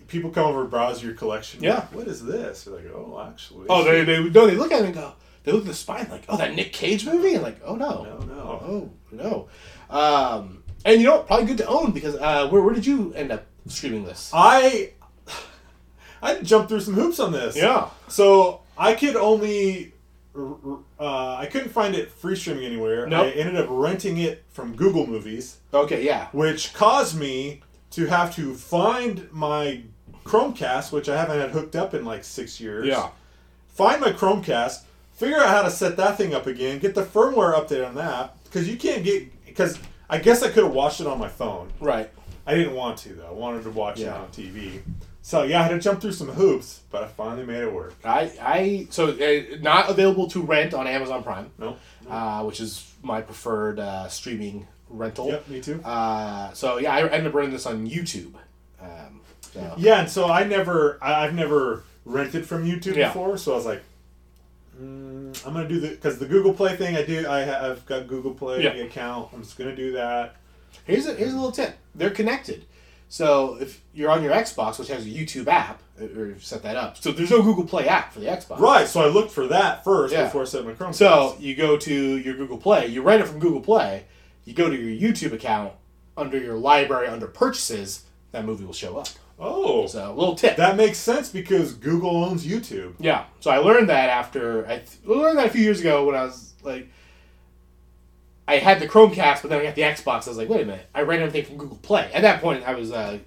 people come over and browse your collection. Yeah. like, what is this? They're like, oh, actually, Oh, they, they no, they look at it and go. They look at the spine like, oh, that Nick Cage movie, and like, oh no, No, no. oh no. Um, and you know, probably good to own because uh, where where did you end up streaming this? I I jumped through some hoops on this. Yeah. So I could only, uh, I couldn't find it free streaming anywhere. Nope. I ended up renting it from Google Movies, Okay, yeah, which caused me to have to find my Chromecast, which I haven't had hooked up in like six years. yeah, Find my Chromecast, figure out how to set that thing up again, get the firmware update on that, because you can't get, because I guess I could have watched it on my phone. right. I didn't want to though. I wanted to watch it on TV. So yeah, I had to jump through some hoops, but I finally made it work. I I so uh, not available to rent on Amazon Prime, No. uh, which is my preferred uh, streaming rental. Yep, me too. Uh, so yeah, I ended up renting this on YouTube. Um, so. Yeah, and so I never, I've never rented from YouTube Yeah. before, so I was like, mm, I'm gonna do the because the Google Play thing I do. I have I've got Google Play Yeah. account. I'm just gonna do that. Here's a here's a little tip. They're connected. So if you're on your Xbox, which has a YouTube app, or set that up. So there's no Google Play app for the Xbox. Right. So I looked for that first Yeah. before I set my Chrome. So you go to your Google Play, you rent it from Google Play, you go to your YouTube account under your library under purchases, that movie will show up. oh, So a little tip. that makes sense because Google owns YouTube. yeah. So I learned that after I th- learned that a few years ago when I was like I had the Chromecast, but then I got the Xbox. I was like, wait a minute, I ran everything from Google Play. At that point, I was uh,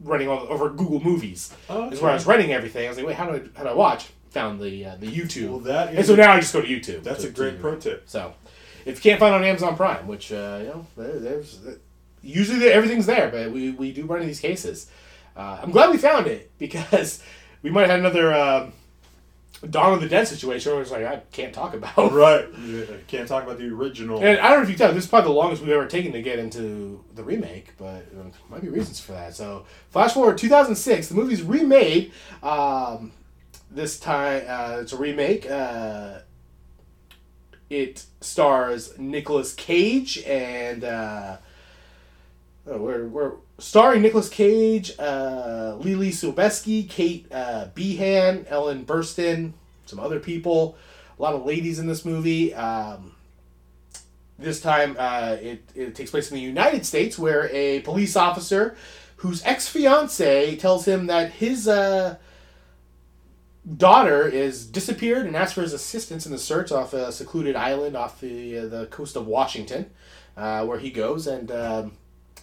running all over Google Movies. Oh, Is where I was okay. renting everything. I was like, wait, how do I how do I watch? Found the uh, the YouTube. Well, that and so now I just go to YouTube. That's to- a great to- pro tip. So, if you can't find it on Amazon Prime, which uh, you know, there, there's usually there- everything's there, but we, we do run into these cases. Uh, I'm glad we found it because we might have had another um Dawn of the Dead situation where it's like I can't talk about. Right. Yeah, Can't talk about the original. And I don't know if you tell, this is probably the longest we've ever taken to get into the remake, but there might be reasons for that. So, flash forward 2006, the movie's remade. Um, this time, uh, it's a remake. It stars Nicolas Cage and uh, oh, we're, we're starring Nicolas Cage, uh, Lily Sobieski, Kate uh, Beahan, Ellen Burstyn, some other people. A lot of ladies in this movie. Um, this time, uh, it, it takes place in the United States, where a police officer whose ex fiance tells him that his uh, daughter is disappeared and asks for his assistance in the search off a secluded island off the uh, the coast of Washington, uh, where he goes, and um,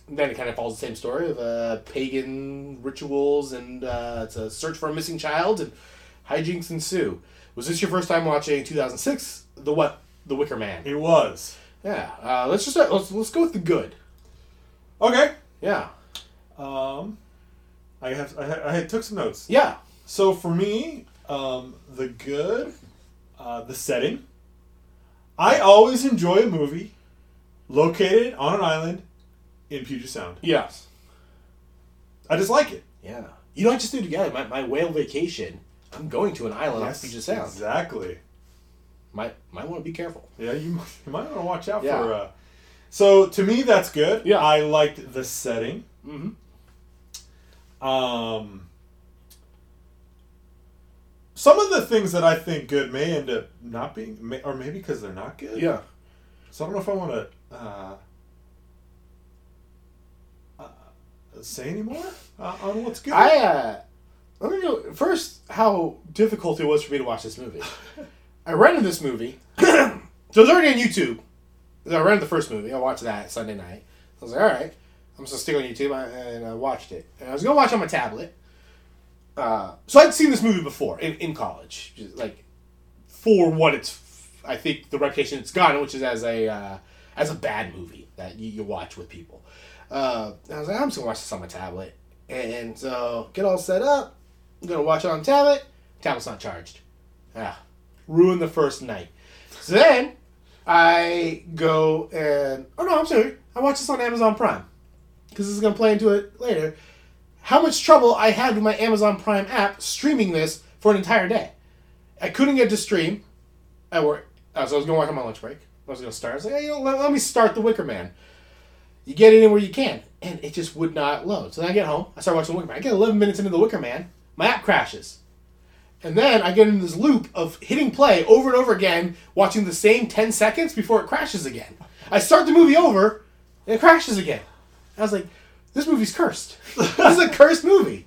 then it kind of follows the same story of uh, pagan rituals, and uh, it's a search for a missing child, and hijinks ensue. Was this your first time watching 2006? The what? The Wicker Man. it was. Yeah. Uh, let's just start, let's let's go with the good. Okay. Yeah. Um, I have I, ha- I took some notes. Yeah. So for me, um, the good, uh, the setting. I always enjoy a movie located on an island in Puget Sound. Yes. I just like it. Yeah. You know, I just threw together my, my whale vacation. I'm going to an island off Puget Sound. Exactly. Might might want to be careful. Yeah, you, you might want to watch out Yeah. for. Uh, so to me, that's good. Yeah. I liked the setting. Mm-hmm. Um, some of the things that I think good may end up not being, may, or maybe because they're not good. Yeah. So I don't know if I want to uh, uh, say anymore uh, on what's good. I uh, let me know first how difficult it was for me to watch this movie. I rented this movie, so it's already on YouTube. I rented the first movie. I watched that Sunday night. I was like, all right, I'm just gonna stick on YouTube, and I watched it. And I was gonna watch it on my tablet. Uh, so I'd seen this movie before in, in college, like for what it's, I think the reputation it's gotten, which is as a uh, as a bad movie that you, you watch with people. Uh, I was like, I'm just gonna watch this on my tablet, and so get all set up. I'm gonna watch it on tablet. Tablet's not charged. Ah, ruined the first night. So then I go and oh no, I'm sorry. I watch this on Amazon Prime because this is gonna play into it later. How much trouble I had with my Amazon Prime app streaming this for an entire day. I couldn't get to stream at work. Uh, so I was going to work on my lunch break. I was going to start. I was like, hey, you know, let, let me start The Wicker Man. You get it in where you can. And it just would not load. So then I get home. I start watching The Wicker Man. I get 11 minutes into The Wicker Man. My app crashes. And then I get in this loop of hitting play over and over again, watching the same 10 seconds before it crashes again. I start the movie over, and it crashes again. I was like, this movie's cursed. this is a cursed movie.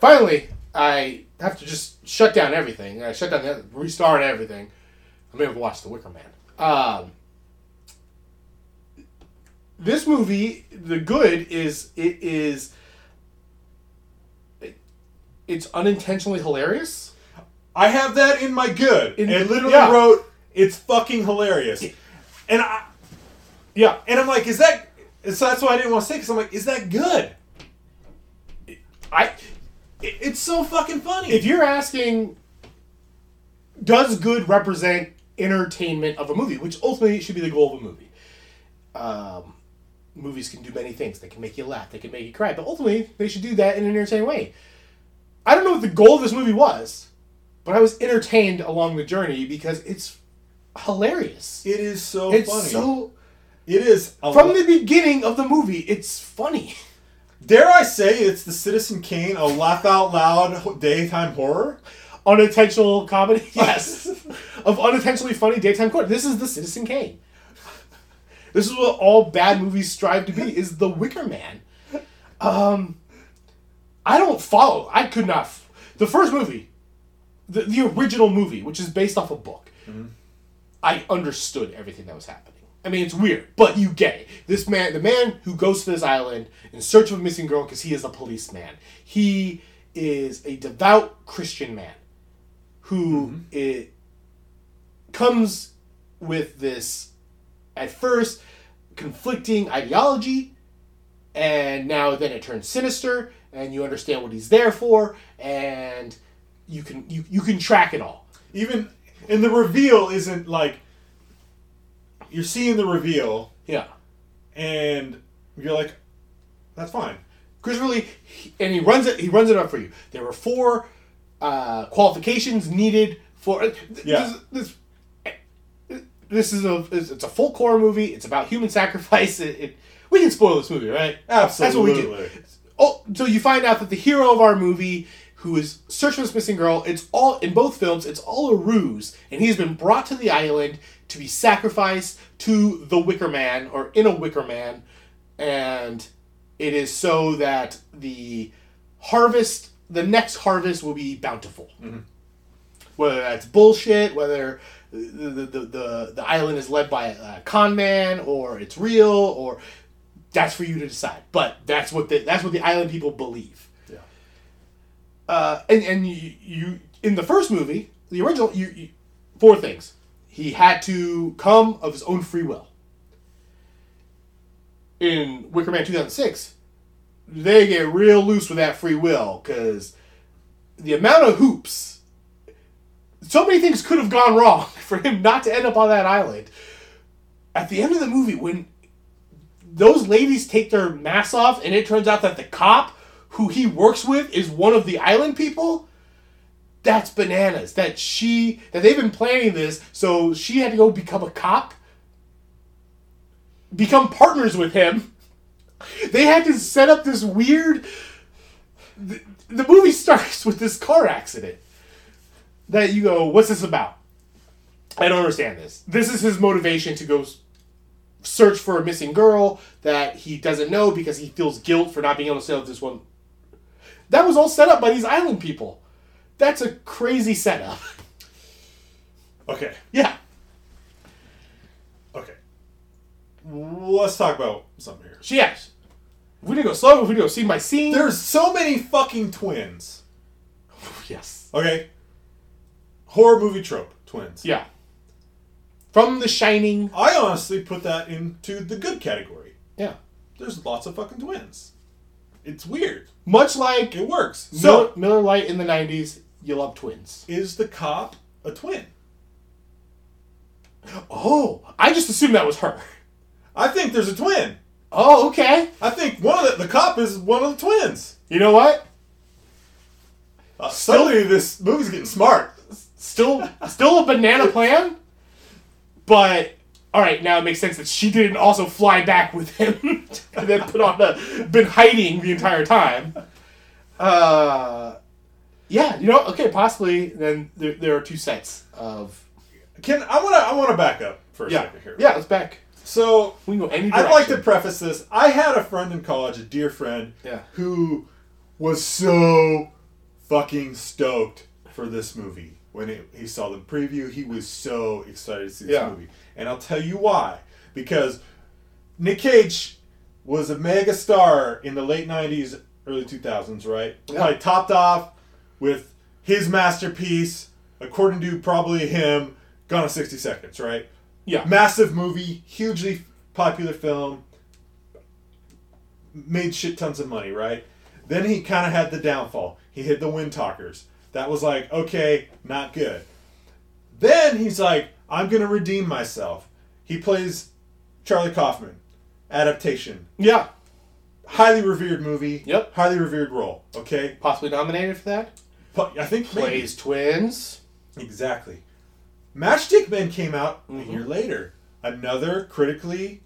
Finally, I have to just shut down everything. I shut down, the, restart everything. I may have watched The Wicker Man. Um, this movie, the good is it is it, it's unintentionally hilarious. I have that in my good. In- and literally yeah. wrote, "It's fucking hilarious," and I Yeah, and I'm like, "Is that?" So that's why I didn't want to say because I'm like, "Is that good?" I It, it's so fucking funny. if you're asking, does good represent entertainment of a movie, which ultimately should be the goal of a movie. Um, movies can do many things. They can make you laugh. They can make you cry. But ultimately, they should do that in an entertaining way. I don't know what the goal of this movie was, but I was entertained along the journey because it's hilarious. it is so It's funny. so it is a from the beginning of the movie. It's funny. Dare I say it's the Citizen Kane of laugh out loud daytime horror? Unintentional comedy, yes, of unintentionally funny daytime comedy. This is the Citizen Kane. This is what all bad movies strive to be: is the Wicker Man. Um, I don't follow. I could not. f- The first movie, the, the original movie, which is based off a book, I understood everything that was happening. I mean, it's weird, but you get it. This man, the man who goes to this island in search of a missing girl because he is a policeman. He is a devout Christian man who mm-hmm. it comes with this at first conflicting ideology and now then it turns sinister and you understand what he's there for and you can you, you can track it all Even and the reveal isn't like you're seeing the reveal yeah and you're like, that's fine. Chris really, he- and he runs it. He runs it up for you. There were four uh, qualifications needed for th- Yeah. This, this, this is a it's a folk horror movie. It's about human sacrifice. It, it, we can spoil this movie, right? Absolutely. That's what we do. Oh, so you find out that the hero of our movie, who is searching for this missing girl, it's all in both films. It's all a ruse, and he's been brought to the island to be sacrificed to the Wicker Man or in a Wicker Man, and it is so that the harvest, the next harvest, will be bountiful. Mm-hmm. Whether that's bullshit, whether the the, the, the, the island is led by a con man or it's real or that's for you to decide. But that's what the that's what the island people believe. Uh, and and you, you in the first movie, the original, you, you four things. He had to come of his own free will. In Wicker Man 2006, they get real loose with that free will because the amount of hoops, so many things could have gone wrong for him not to end up on that island. At the end of the movie, when those ladies take their masks off and it turns out that the cop who he works with is one of the island people that's bananas. That she that they've been planning this so she had to go become a cop become partners with him. They had to set up this weird the, the movie starts with this car accident that you go what's this about? I don't understand this. This is his motivation to go search for a missing girl that he doesn't know because he feels guilt for not being able to save this one. That was all set up by these island people. That's a crazy setup. Okay. Yeah. Okay. Let's talk about something here. She yes. We didn't go slow, we didn't go scene by scene. There's so many fucking twins. yes. Okay. Horror movie trope, twins. Yeah. From The Shining. I honestly put that into the good category. Yeah. There's lots of fucking twins. It's weird. Much like It works. Miller, So, Miller Lite in the 90s, you love twins. is the cop a twin? Oh, I just assumed that was her. I think there's a twin. Oh, okay. I think one of the, the cop is one of the twins. You know what? Uh, suddenly, this movie's getting smart. Still, still a banana plan. But all right, now it makes sense that she didn't also fly back with him and then put on a been hiding the entire time. Uh, yeah, you know, okay, possibly. Then there, there are two sets of Can I want to I want to back up for a yeah, second here. yeah. Let's back. So We can go any Direction. I'd like to preface this. I had a friend in college, a dear friend, Yeah. who was so fucking stoked for this movie. When it, he saw the preview, he was so excited to see this Yeah. movie. And I'll tell you why. Because Nick Cage was a mega star in the late 90s, early 2000s, right? Yeah. Probably topped off with his masterpiece, according to probably him, Gone in 60 Seconds, right? Yeah. massive movie, hugely popular film, made shit tons of money, right? Then he kind of had the downfall. He hit the Wind Talkers. That was like, okay, not good. Then he's like, I'm going to redeem myself. He plays Charlie Kaufman, adaptation. Yeah, Highly revered movie. Yep. Highly revered role. Okay. possibly nominated for that. But I think maybe- Plays twins. Exactly. Matchstick Men came out Mhm. a year later. Another critically,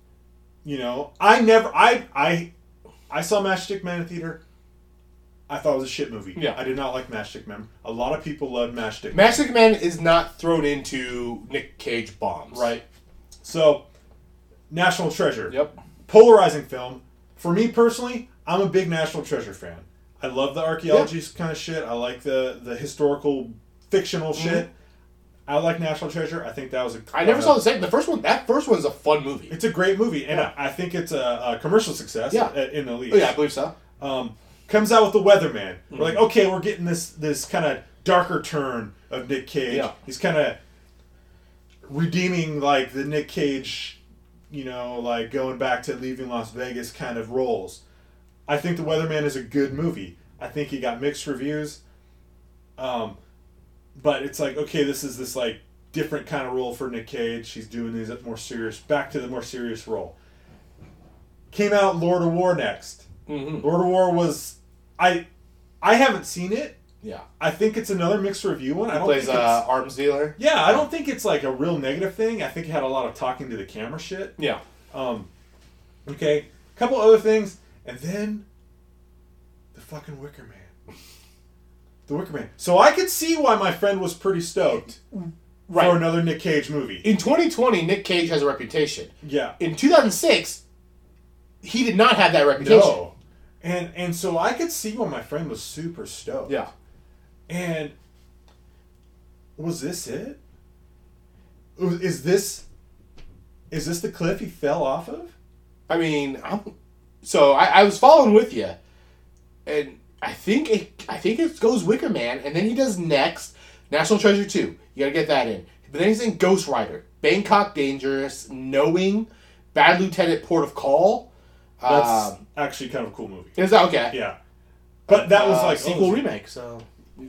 you know, I never, I, I, I saw Matchstick Men in theater. I thought it was a shit movie. Yeah. I did not like Matchstick Men. A lot of people loved Matchstick Men. Magic Man is not thrown into Nick Cage bombs. Right. So, National Treasure. Yep. Polarizing film. For me personally, I'm a big National Treasure fan. I love the archaeology kind of shit. I like the the historical fictional Mm-hmm. shit. I like National Treasure. I think that was a. I never uh, saw the second. The first one. That first one's a fun movie. It's a great movie, and Yeah. I, I think it's a, a commercial success. Yeah. in the least. Oh, yeah, I believe so. um, comes out with the Weatherman. We're Mm-hmm. like, okay, we're getting this this kind of darker turn of Nick Cage. Yeah. He's kind of redeeming like the Nick Cage, you know, like going back to leaving Las Vegas kind of roles. I think the Weatherman is a good movie. I think he got mixed reviews. Um, but it's like okay, this is this like different kind of role for Nick Cage. He's doing these more serious, back to the more serious role. Came out Lord of War next. Mm-hmm. Lord of War was I I haven't seen it. Yeah. I think it's another mixed review one. I don't plays think uh, it's, arms dealer. yeah, I don't think it's like a real negative thing. I think it had a lot of talking to the camera shit. Yeah. Um, okay, couple other things, and then the fucking Wicker Man. The Wicker Man. So I could see why my friend was pretty stoked Right. for another Nick Cage movie. In 2020, Nick Cage has a reputation. Yeah. In 2006, he did not have that reputation. No. And and so I could see why my friend was super stoked. Yeah. And was this it? Is this is this the cliff he fell off of? I mean, I'm, so I, I was following with you, and I think it, I think it goes Wicker Man, and then he does next National Treasure two. You gotta get that in. But then he's in Ghost Rider, Bangkok Dangerous, Knowing, Bad Lieutenant, Port of Call. That's Um, actually kind of a cool movie. is that okay? Yeah. But that was Uh, like sequel oh, remake. So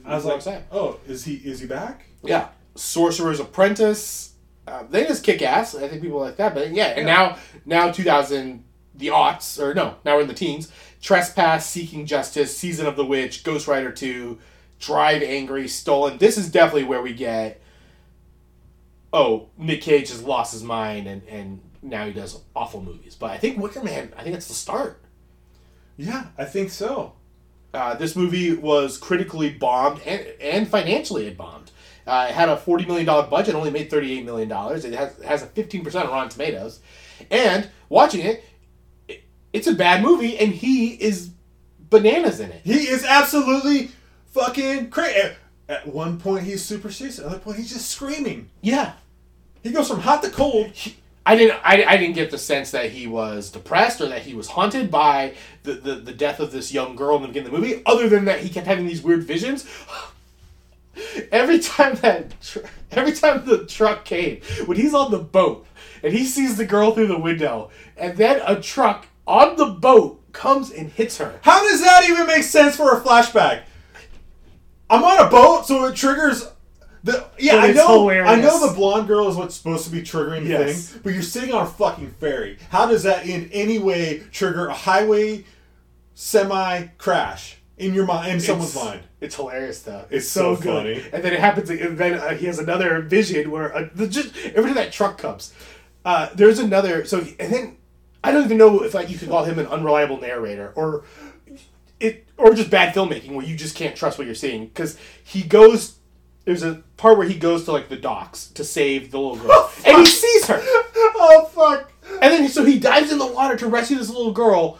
I was like, saying. oh, is he is he back? Yeah, Sorcerer's Apprentice. Uh, they just kick ass. I think people like that. But yeah, and Yeah. now now 2000 the aughts or no now we're in the teens. Trespass, Seeking Justice, Season of the Witch, Ghost Rider 2, Drive Angry, Stolen. This is definitely where we get. Oh, Nick Cage has lost his mind and and now he does awful movies. But I think Wicker Man. I think that's the start. Yeah, I think so. Uh, this movie was critically bombed and, and financially it bombed. Uh, it had a $40 million budget, only made $38 million. It has, it has a 15% on Rotten Tomatoes. And watching it, it, it's a bad movie, and he is bananas in it. He is absolutely fucking crazy. At, at one point he's super serious. At another point he's just screaming. Yeah. He goes from hot to cold. I didn't. I, I didn't get the sense that he was depressed or that he was haunted by the, the, the death of this young girl in the beginning of the movie. Other than that, he kept having these weird visions. Every time that tr- every time the truck came, when he's on the boat and he sees the girl through the window, and then a truck on the boat comes and hits her. How does that even make sense for a flashback? I'm on a boat, so it triggers the yeah. I know. hilarious. I know the blonde girl is what's supposed to be triggering the Yes. thing, but you're sitting on a fucking ferry. How does that in any way trigger a highway semi crash in your mind, in someone's It's- mind? It's hilarious though. It's so good. funny. And then it happens. And then uh, he has another vision where uh, the, just every time that truck comes, uh, there's another. So and then I don't even know if like you could call him an unreliable narrator or it or just bad filmmaking where you just can't trust what you're seeing because he goes. There's a part where he goes to like the docks to save the little girl, oh, and he sees her. Oh fuck! And then so he dives in the water to rescue this little girl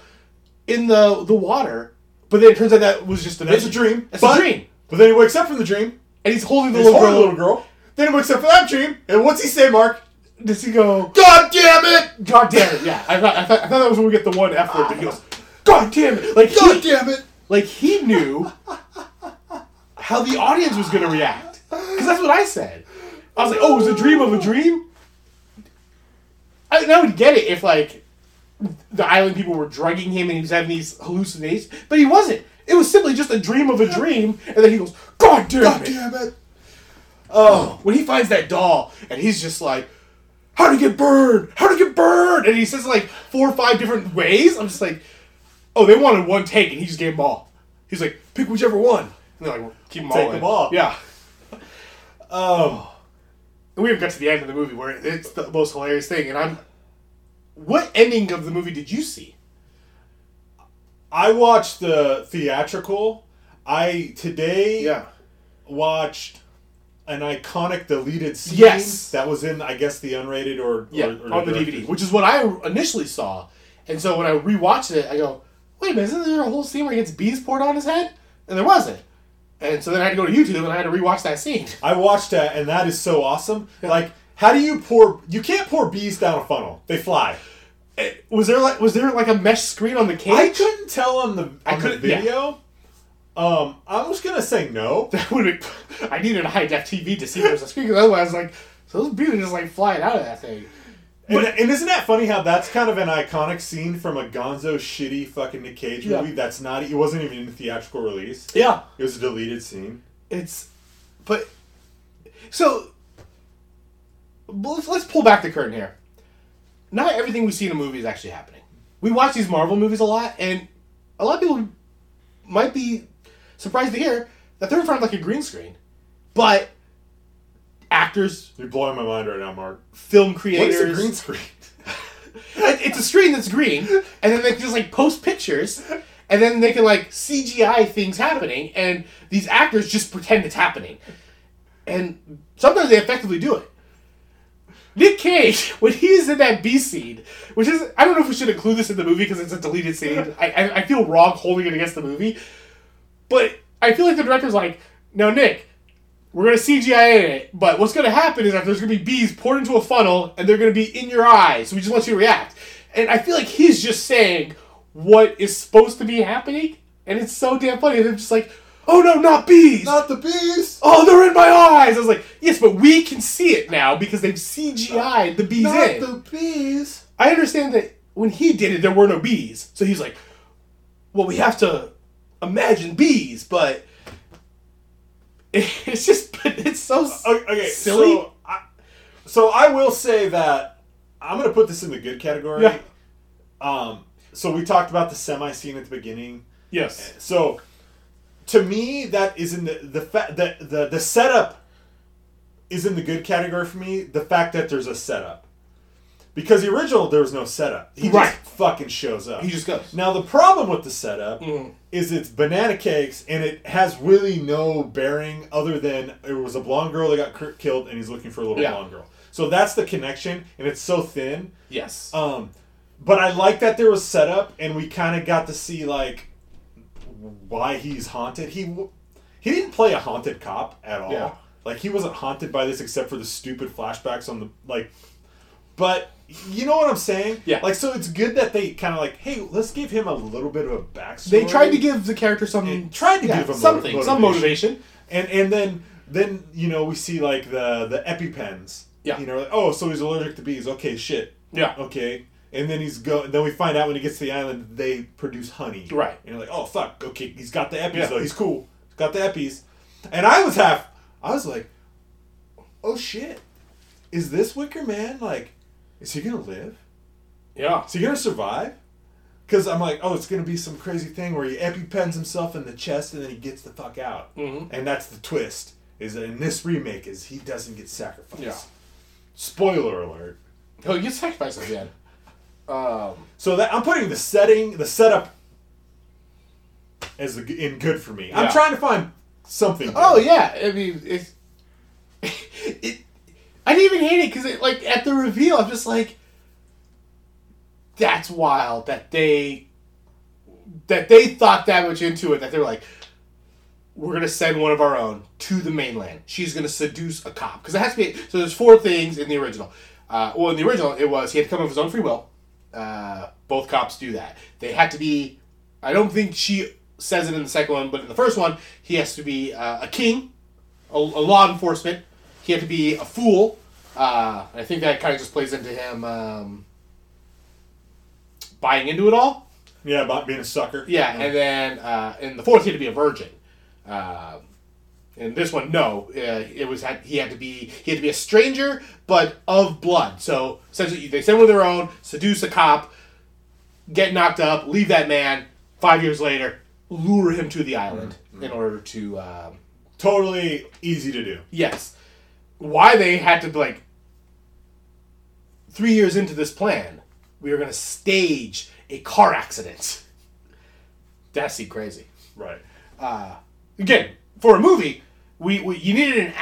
in the the water. But then it turns out that was just a That's a dream. It's but, a dream. But then he wakes up from the dream. And he's holding the He's little holding girl. the little girl. Then he wakes up from that dream, and what's he say, Mark? Does he go? God damn it! God damn it! Yeah, I thought, I thought, I thought that was when we get the one F word. But he goes, God damn it! Like God he, damn it! like he knew how the audience was gonna react. Because that's what I said. I was like, oh, it was a dream of a dream. I, I would get it if like the island people were drugging him and he was having these hallucinations, but he wasn't. It was simply just a dream of a dream, and then he goes, God damn it God it! damn it! Oh, when he finds that doll and he's just like, "How to get burned? How to get burned?" and he says like four or five different ways. I'm just like, "Oh, they wanted one take and he just gave them all." He's like, "Pick whichever one." And they're like, well, "Keep them all." Take in." them all. Yeah. Um, And we haven't got to the end of the movie where it's the most hilarious thing. And I'm, what ending of the movie did you see? I watched the theatrical. I today yeah. watched an iconic deleted scene Yes. that was in, I guess, the unrated or, Yeah, or, or on the DVD, which is what I initially saw. And so when I rewatched it, I go, wait a minute, isn't there a whole scene where he gets bees poured on his head? And there wasn't. And so then I had to go to YouTube and I had to rewatch that scene. I watched that, and that is so awesome. Like, how do you pour? You can't pour bees down a funnel; they fly. Eh, Was there like was there like a mesh screen on the cage? I couldn't tell on the I on the couldn't- yeah. video. Um, I was gonna say no. That would been, I needed a high def TV to see there was a screen because otherwise, like, so those bees are just like flying out of that thing. And, and isn't that funny how that's kind of an iconic scene from a Gonzo shitty fucking Nick Cage Yeah. movie that's not it wasn't even in the theatrical release. Yeah, It was a deleted scene. it's, but, so, let's, let's pull back the curtain here. Not everything we see in a movie is actually happening. We watch these Marvel movies a lot, and a lot of people might be surprised to hear that they're in front of like a green screen, but actors, You're blowing my mind right now, Mark. film creators, is a green screen? It's a screen that's green, and then they just like post pictures, and then they can like CGI things happening, and these actors just pretend it's happening, and sometimes they effectively do it. Nick Cage, when he's in that bee scene, which is I don't know if we should include this in the movie because it's a deleted scene. I, I I feel wrong holding it against the movie, but I feel like the director's like, no, Nick, we're gonna CGI in it, but what's gonna happen is that there's gonna be bees poured into a funnel and they're gonna be in your eyes. So we just want you to react. And I feel like he's just saying what is supposed to be happening, and it's so damn funny. And I'm just like, oh no, not bees! Not the bees. oh, they're in my eyes! I was like, yes, but we can see it now because they've CGI'd the bees Not in. the bees. I understand that when he did it, there were no bees. So he's like, well, we have to imagine bees, but it's just, it's so Okay, silly. So I, so I will say that I'm gonna put this in the good category. Yeah. Um. So we talked about the semi scene at the beginning. yes. So to me, that is in the the fa- the, the the setup is in the good category for me. The fact that there's a setup. Because the original there was no setup. He Right. just fucking shows up. He just goes. Now the problem with the setup Mm. is it's banana cakes and it has really no bearing other than it was a blonde girl that got cur- killed and he's looking for a little Yeah. blonde girl. So that's the connection and it's so thin. Yes. Um, but I like that there was setup and we kind of got to see like why he's haunted. He w- he didn't play a haunted cop at all. Yeah. Like he wasn't haunted by this except for the stupid flashbacks on the like. But you know what I'm saying? Yeah. Like so, it's good that they kind of like, hey, let's give him a little bit of a backstory. they tried to give the character some, And tried to yeah, give him something, motivation. some motivation. and and then then you know we see like the the epipens. Yeah. You know, like, oh, so he's allergic to bees. Okay, shit. Yeah. Okay. And then he's go. Then we find out when he gets to the island, they produce honey. Right. And you're like, oh fuck. Okay, he's got the epis Yeah. though. He's cool. He's got the epis. And I was half. I was like, oh shit. Is this Wicker Man like? Is he gonna live? Yeah. Is he gonna survive? Because I'm like, oh, it's gonna be some crazy thing where he epipens himself in the chest and then he gets the fuck out. Mhm. And that's the twist. Is that in this remake is he doesn't get sacrificed. Yeah. Spoiler alert. Oh, you get sacrificed at the end. Um, So that I'm putting the setting, the setup, as the, in good for me. I'm trying to find something. oh yeah, I mean it's it. I didn't even hate it because like at the reveal, I'm just like, that's wild that they that they thought that much into it that they're like, we're gonna send one of our own to the mainland. She's gonna seduce a cop because it has to be. So there's four things in the original. Uh, well, in the original, it was he had to come of his own free will. Uh, both cops do that. They had to be. I don't think she says it in the second one, but in the first one, he has to be uh, a king, a, a law enforcement. He had to be a fool. Uh, I think that kind of just plays into him um, buying into it all. Yeah, about being a sucker. Yeah, and then uh, in the fourth, he had to be a virgin. Uh, in this one, no, uh, it was had, he had to be he had to be a stranger, but of blood. So essentially, they send one of their own, seduce a cop, get knocked up, leave that man. Five years later, lure him to the island in order to um, Totally easy to do. yes. Why they had to like three years into this plan, we were going to stage a car accident. That's crazy. Right. again for a movie we, we you needed an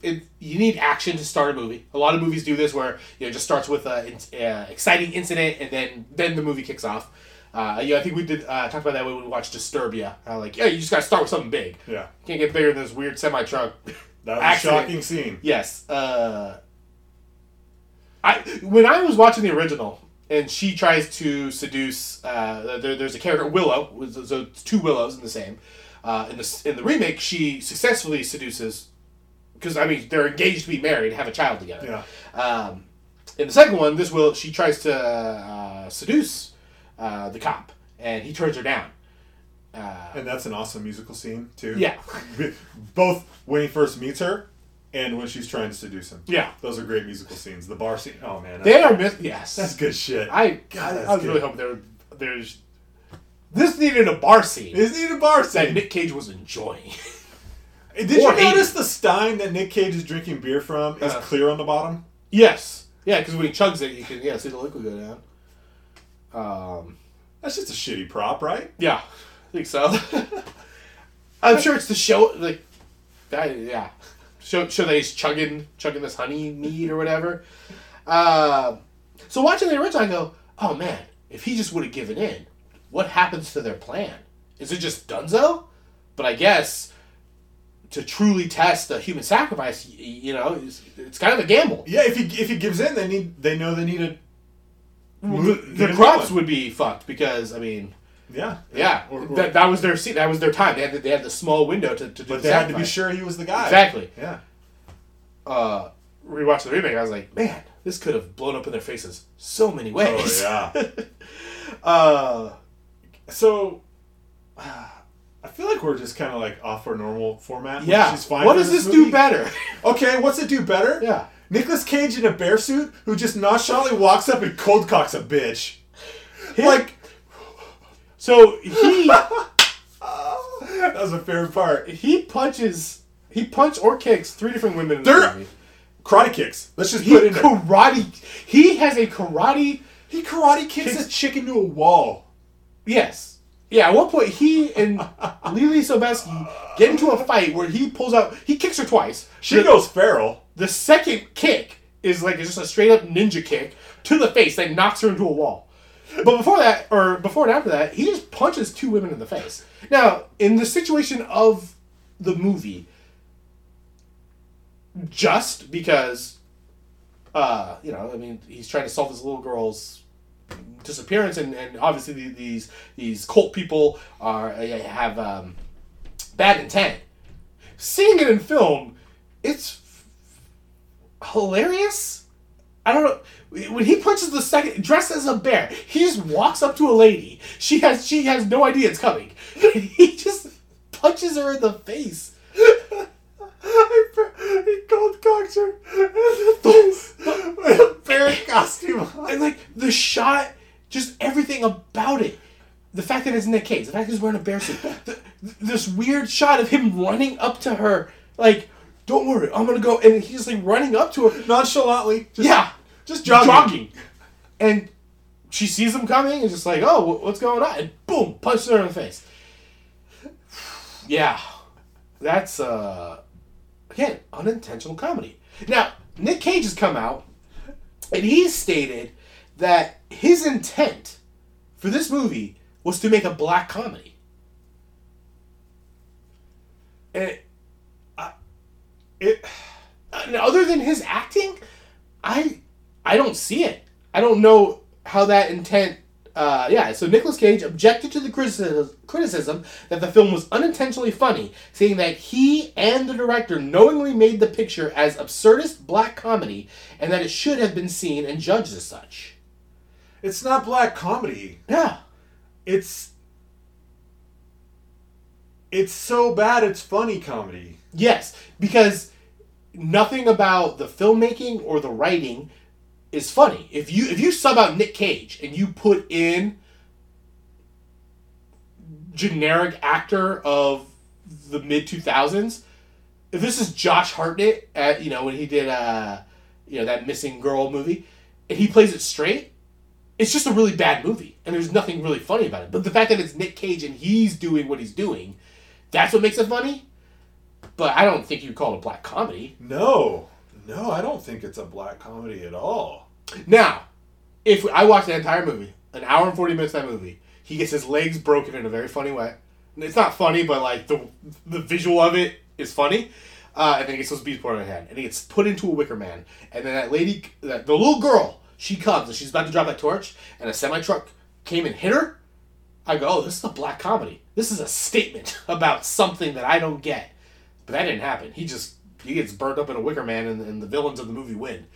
it, you need action to start a movie a lot of movies do this where you know it just starts with a uh, exciting incident and then then the movie kicks off Uh, yeah, I think we did uh, talk about that when we watched Disturbia. Uh, like, yeah, you just gotta start with something big. Yeah. Can't get bigger than this weird semi truck. That was Accident. a shocking scene. yes. Uh, I when I was watching the original, and she tries to seduce. Uh, there, there's a character Willow. So it's two Willows in the same. Uh, in the in the remake, she successfully seduces. Because I mean, they're engaged to be married, have a child together. Yeah. Um, in the second one, this will she tries to uh, seduce uh, the cop, and he turns her down. Uh, And that's an awesome musical scene too. yeah, Both when he first meets her and when she's trying to seduce him. yeah, Those are great musical scenes. The bar scene. Oh man. They are myth. Yes, that's good shit. I God, I was good. really hoping there there's this needed a bar scene Isn't a bar that scene? Nick Cage was enjoying. Did you or hated. notice the stein that Nick Cage is drinking beer from is Uh. clear on the bottom? yes, yeah, because when he chugs it, you can yeah see the liquid go down. Um, That's just a shitty prop, right? yeah, think so. I'm sure it's the show like that. Yeah, show show that he's chugging chugging this honey mead or whatever. Uh, so watching the original, I go, oh man, if he just would have given in, what happens to their plan? Is it just Dunzo? But I guess to truly test a human sacrifice, you know, it's, it's kind of a gamble. Yeah, if he if he gives in, they need they know they need a The, the crops would be fucked because I mean, yeah yeah, Or- or- that, that was their se- that was their time. They had the, they had the small window to, to do. but the they had to be sure he was the guy. Exactly. Yeah. Uh, rewatching the remake, I was like, man, this could have blown up in their faces so many ways. Oh yeah. Uh, so I feel like we're just kind of like off our normal format. yeah. what does this movie. do better? Okay, what's it do better? Yeah. Nicholas Cage in a bear suit who just nonchalantly walks up and cold cocks a bitch. Like So he that was a favorite part. he punches he punch or kicks three different women in They're- movie. Karate kicks. Let's just He put it in there. karate. He has a karate. He karate kicks a chick into a wall. Yes. Yeah. At one point, he and Lily Sobieski get into a fight where he pulls out. He kicks her twice. She the, goes feral. The second kick is like just a straight up ninja kick to the face that knocks her into a wall. But before that, or before and after that, he just punches two women in the face. Now, in the situation of the movie, just because, uh, you know, I mean, he's trying to solve this little girl's disappearance, and, and obviously these these cult people are have um, bad intent. Seeing it in film, it's hilarious. I don't know. When he punches the second, dressed as a bear, he just walks up to a lady. She has she has no idea it's coming. he just punches her in the face. he cocks her in the face with a bear costume. And like the shot, just everything about it. The fact that it's Nick Cage, the fact that he's wearing a bear suit, the, this weird shot of him running up to her, like, "Don't worry, I'm gonna go," and he's like running up to her. Nonchalantly. Just, yeah, Just jogging. jogging. And she sees him coming and just like, oh, what's going on? And boom, punches her in the face. Yeah, that's uh, again unintentional comedy. Now Nick Cage has come out and he's stated that his intent for this movie was to make a black comedy. And It, and other than his acting, I I don't see it. I don't know how that intent. Uh, yeah, so Nicolas Cage objected to the criticism, criticism that the film was unintentionally funny, saying that he and the director knowingly made the picture as absurdist black comedy and that it should have been seen and judged as such. it's not black comedy. Yeah. It's it's so bad it's funny comedy. Yes, because nothing about the filmmaking or the writing is funny. If you if you sub out Nick Cage and you put in generic actor of the mid two thousands, if this is Josh Hartnett at you know when he did uh you know that missing girl movie, and he plays it straight, it's just a really bad movie, and there's nothing really funny about it. But the fact that it's Nick Cage and he's doing what he's doing, that's what makes it funny. But I don't think you call it a black comedy. No. No, I don't think it's a black comedy at all. Now, if I watched the entire movie, an hour and forty minutes of that movie, he gets his legs broken in a very funny way. It's not funny, but like the the visual of it is funny. Uh, and then he gets those beads put on his head, and he gets put into a wicker man. And then that lady, that the little girl, she comes and she's about to drop that torch, and a semi truck came and hit her. I go, oh, this is a black comedy. This is a statement about something that I don't get. But that didn't happen. He just he gets burnt up in a wicker man, and, and the villains of the movie win.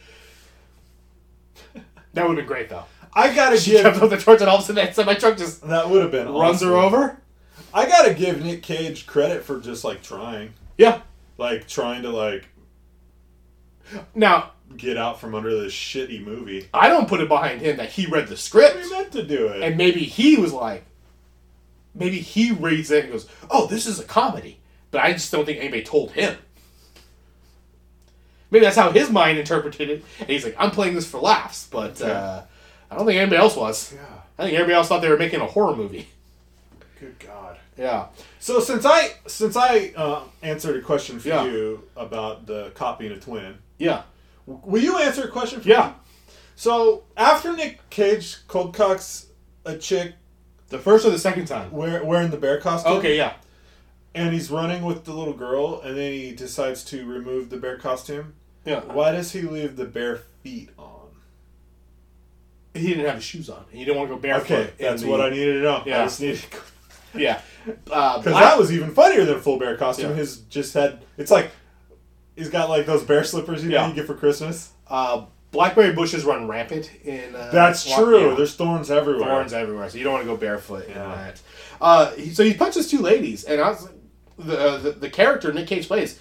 That would have been great though. I gotta She give up the torch, and all of a sudden that semi truck just that would have been runs her over. I gotta give Nick Cage credit for just like trying, Yeah. like trying to like Now get out from under this shitty movie. I don't put it behind him that he read the script. He meant to do it. and maybe he was like, maybe he reads it and goes, "Oh, this is a comedy," but I just don't think anybody told him. Maybe that's how his mind interpreted it, and he's like, "I'm playing this for laughs," but uh, I don't think anybody else was. yeah. I think everybody else thought they were making a horror movie. Good God. Yeah. So since I since I uh, answered a question for Yeah. you about the copying a twin, Yeah. will you answer a question for me? Yeah. me? So after Nick Cage cold cocks a chick The first or the second time? wear, wearing the bear costume, Okay, yeah. and he's running with the little girl, and then he decides to remove the bear costume. Yeah. Why does he leave the bear feet on? He didn't have his shoes on. He didn't want to go barefoot. Okay, that's the- what I needed to know. Yeah. I just needed Yeah. Uh, because Black- that was even funnier than a full bear costume. Yeah. His just had it's like he's got like those bear slippers you know Yeah. you get for Christmas. uh, blackberry bushes run rampant in. Uh, That's true. yeah. There's thorns everywhere. thorns everywhere, so you don't want to go barefoot in that. Uh, he, so he punches two ladies, and I was the, uh, the the character Nick Cage plays.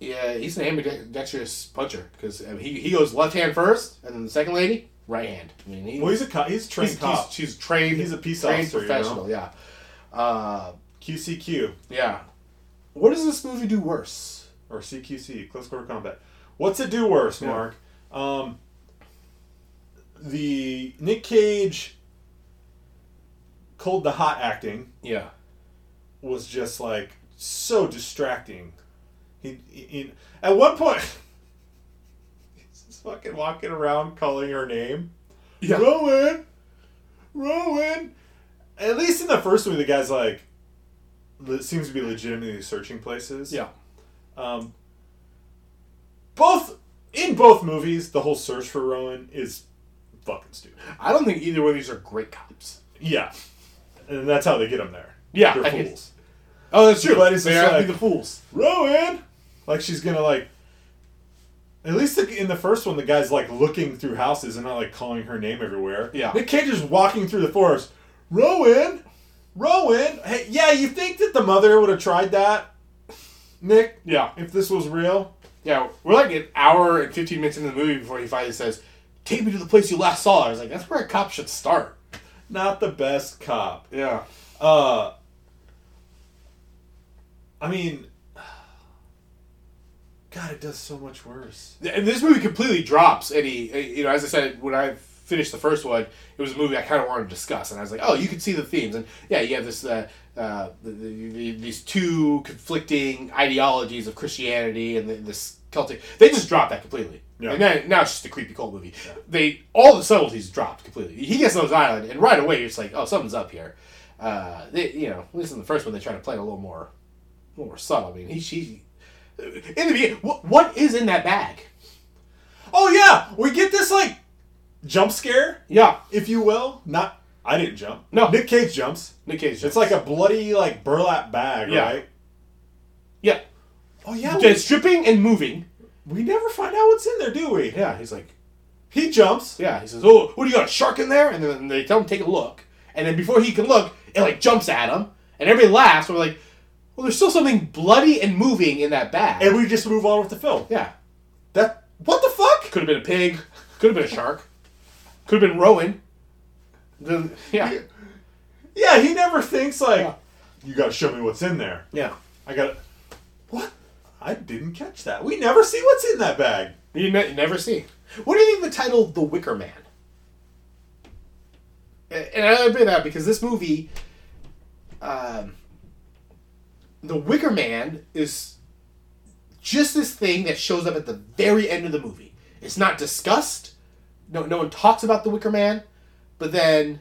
Yeah, he's an ambidextrous puncher because he, he goes left hand first, and then the second lady right hand. I mean, he, Well, he's a co- he's trained he's, cop. he's, he's trained. He's a peace trained officer, you professional. know? Yeah. Uh, QCQ yeah. What does this movie do worse? or CQC, close quarter combat. What's it do worse, Yeah. Mark? Um, the Nick Cage cold the hot acting Yeah. was just like so distracting. He, he, he- at one point he's just fucking walking around calling her name. Yeah. Rowan, Rowan. At least in the first movie, the guy's like seems to be legitimately searching places. Yeah. Um, both in both movies, the whole search for Rowan is fucking stupid. I don't think either one of these are great cops. Yeah, and that's how they get them there. Yeah, they're I guess. fools. Oh, that's true. But it's they to like- the fools. Rowan, like she's gonna like. At least in the first one, the guy's like looking through houses and not like calling her name everywhere. Yeah. Nick Cage is walking through the forest. Rowan, Rowan. Hey, yeah, you think that the mother would have tried that, Nick? Yeah. If this was real, Yeah, we're like an hour and 15 minutes into the movie before he finally says, Take me to the place you last saw. I was like, That's where a cop should start. not the best cop. Yeah. Uh, I mean, God, it does so much worse. And this movie completely drops any, you know, as I said, when I finished the first one, it was a movie I kind of wanted to discuss. And I was like, Oh, you can see the themes. And yeah, you have this, uh, uh, the, the, the, these two conflicting ideologies of Christianity and the, this Celtic. They just dropped that completely. Yeah. And then now it's just a creepy cult movie. They all the subtleties dropped completely. He gets on his island, and right away it's like, oh, something's up here. Uh, they, you know, at least in the first one, they try to play it a little more, a little more subtle. I mean, he, she, in the beginning, what, what is in that bag? Oh yeah, we get this like jump scare, Yeah, if you will. Not, I didn't jump. No. Nick Cage jumps. Nick Cage. It's like a bloody like burlap bag, Yeah. right? yeah, Oh yeah, we, stripping and moving. we never find out what's in there, do we? Yeah, he's like, He jumps. yeah, he says, oh, what do you got, a shark in there? And then they tell him take a look, and then before he can look, it like jumps at him, and everybody laughs. And we're like, well, there's still something bloody and moving in that bag. And we just move on with the film. yeah, That what the fuck? could have been a pig, could have been a shark, could have been Rowan. Then yeah, Yeah, he never thinks like, Yeah. you gotta show me what's in there. yeah. I gotta. What? I didn't catch that. We never see what's in that bag. You ne- never see. What do you think the title The Wicker Man? And I admit that because this movie, um, The Wicker Man is just this thing that shows up at the very end of the movie. It's not discussed. No, no one talks about the Wicker Man, but then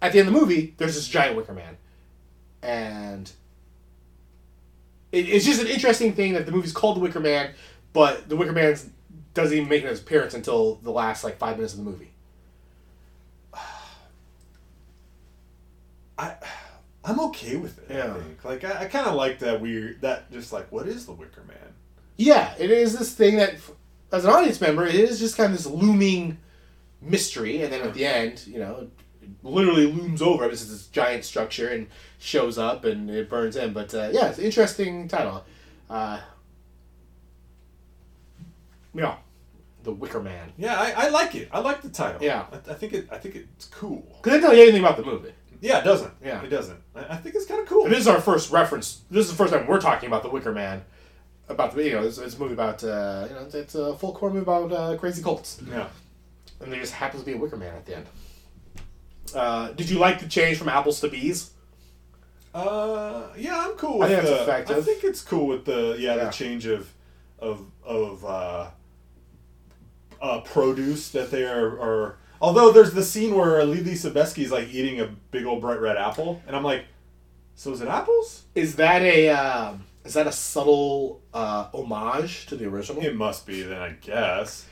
at the end of the movie, there's this giant Wicker Man, and it, it's just an interesting thing that the movie's called the Wicker Man, but the Wicker Man doesn't even make an appearance until the last like five minutes of the movie. I I'm okay with it. Yeah. I think. Like I, I kind of like that weird that just like what is the Wicker Man? Yeah, it is this thing that, as an audience member, it is just kind of this looming mystery, and then at the end, you know, it literally looms over. This is this giant structure and shows up and it burns in. But uh, yeah, it's an interesting title. Uh, yeah, the Wicker Man. Yeah, I, I like it. I like the title. Yeah. I, I think it. I think it's cool. Because I tell you anything about the movie. Yeah, it doesn't. Yeah. it doesn't. I, I think it's kind of cool. And this is our first reference. This is the first time we're talking about the Wicker Man. About the you know, it's, it's a movie about uh, you know, it's, it's a folk horror movie about uh, crazy cults. Yeah. and there just happens to be a Wicker Man at the end. Uh, did you like the change from apples to bees? Uh, yeah, I'm cool I with think that's the. effective. I think it's cool with the yeah, Yeah. the change of of of uh, uh, produce that they are are. Although there's the scene where Lily Sobieski's like eating a big old bright red apple, and I'm like, so is it apples? Is that a um, is that a subtle uh, homage to the original? It must be then, I guess.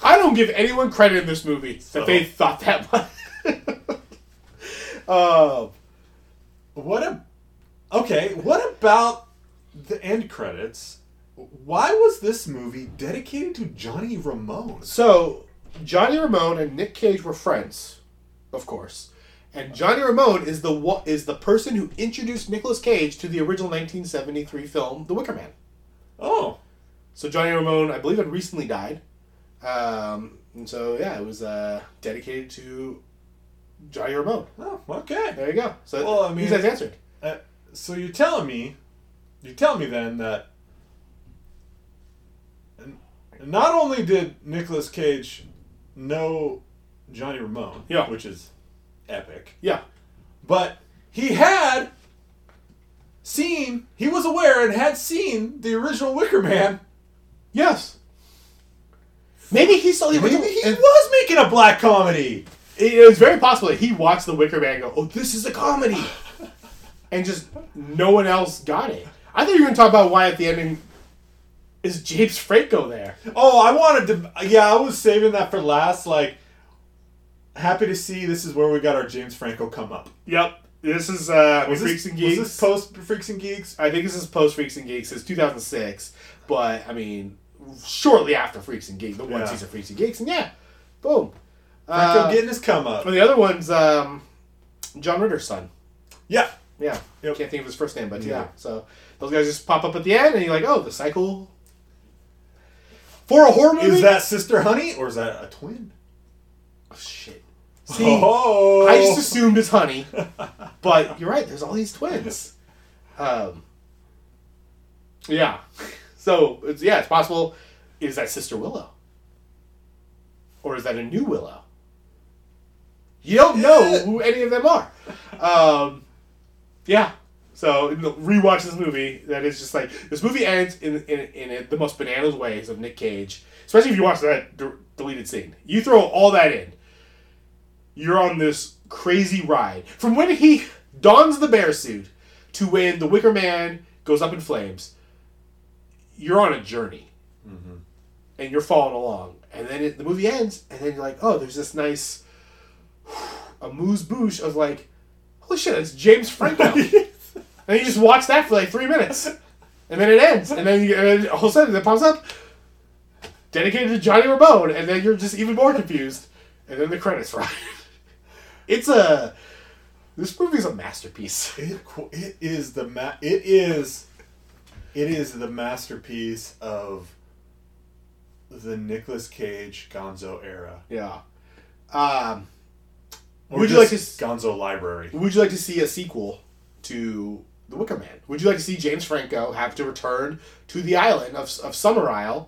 I don't give anyone credit in this movie that they thought that much. uh, What a okay. What about the end credits? Why was this movie dedicated to Johnny Ramone? so Johnny Ramone and Nick Cage were friends, of course. And Johnny Ramone is the is the person who introduced Nicolas Cage to the original 1973 film The Wicker Man. Oh, So Johnny Ramone, I believe, had recently died, um, and so yeah, it was uh, dedicated to Johnny Ramone. oh, okay. There you go. So Well, I mean- these guys answered. Uh, so you're telling me, you're telling me then that not only did Nicolas Cage know Johnny Ramone, Yeah. which is epic, Yeah, but he had seen, he was aware and had seen the original Wicker Man. yes. Maybe he saw the Maybe he was making a black comedy. it, it was very possible that he watched The Wicker Man and go, "Oh, this is a comedy," and just no one else got it. I thought you were going to talk about why at the ending is James Franco there. Oh, I wanted to. Yeah, I was saving that for last. Like, happy to see this is where we got our James Franco come up. Yep. This is uh, Was Freaks this, and was Geeks. this post Freaks and Geeks? I think this is post Freaks and Geeks. It's 2006, but I mean, shortly after Freaks and Geeks, the one Yeah. season Freaks and Geeks, and yeah, boom. Franco Uh, getting his come up. and the other one's um, John Ritter's son. Yeah. Yeah, Yep. can't think of his first name, but yeah. Yeah. So those guys just pop up at the end, and you're like, oh, the cycle for a horror movie. Is that Sister Honey or is that a twin? oh, shit? See, oh, I just assumed it's Honey, but you're right. There's all these twins. Um, yeah. So it's yeah, it's possible. Is that Sister Willow, or is that a new Willow? You don't know who any of them are. Um, yeah. So rewatch this movie. That is just like this movie ends in in, in the most bananas ways of Nick Cage. Especially if you watch that d- deleted scene. You throw all that in you're on this crazy ride from when he dons the bear suit to when the Wicker Man goes up in flames. You're on a journey, mm-hmm. and you're following along, and then it, the movie ends, and then you're like, oh, there's this nice a amuse bouche of like, holy shit, it's James Franco, and you just watch that for like three minutes, and then it ends, and then, you, and then all of a sudden it pops up, dedicated to Johnny Ramone, and then you're just even more confused, and then the credits roll. It's a. This movie is a masterpiece. It, it is the ma- it is it is the masterpiece of the Nicolas Cage Gonzo era. Yeah. Um, Would you like to Gonzo Library? would you like to see a sequel to The Wicker Man? Would you like to see James Franco have to return to the island of, of Summerisle?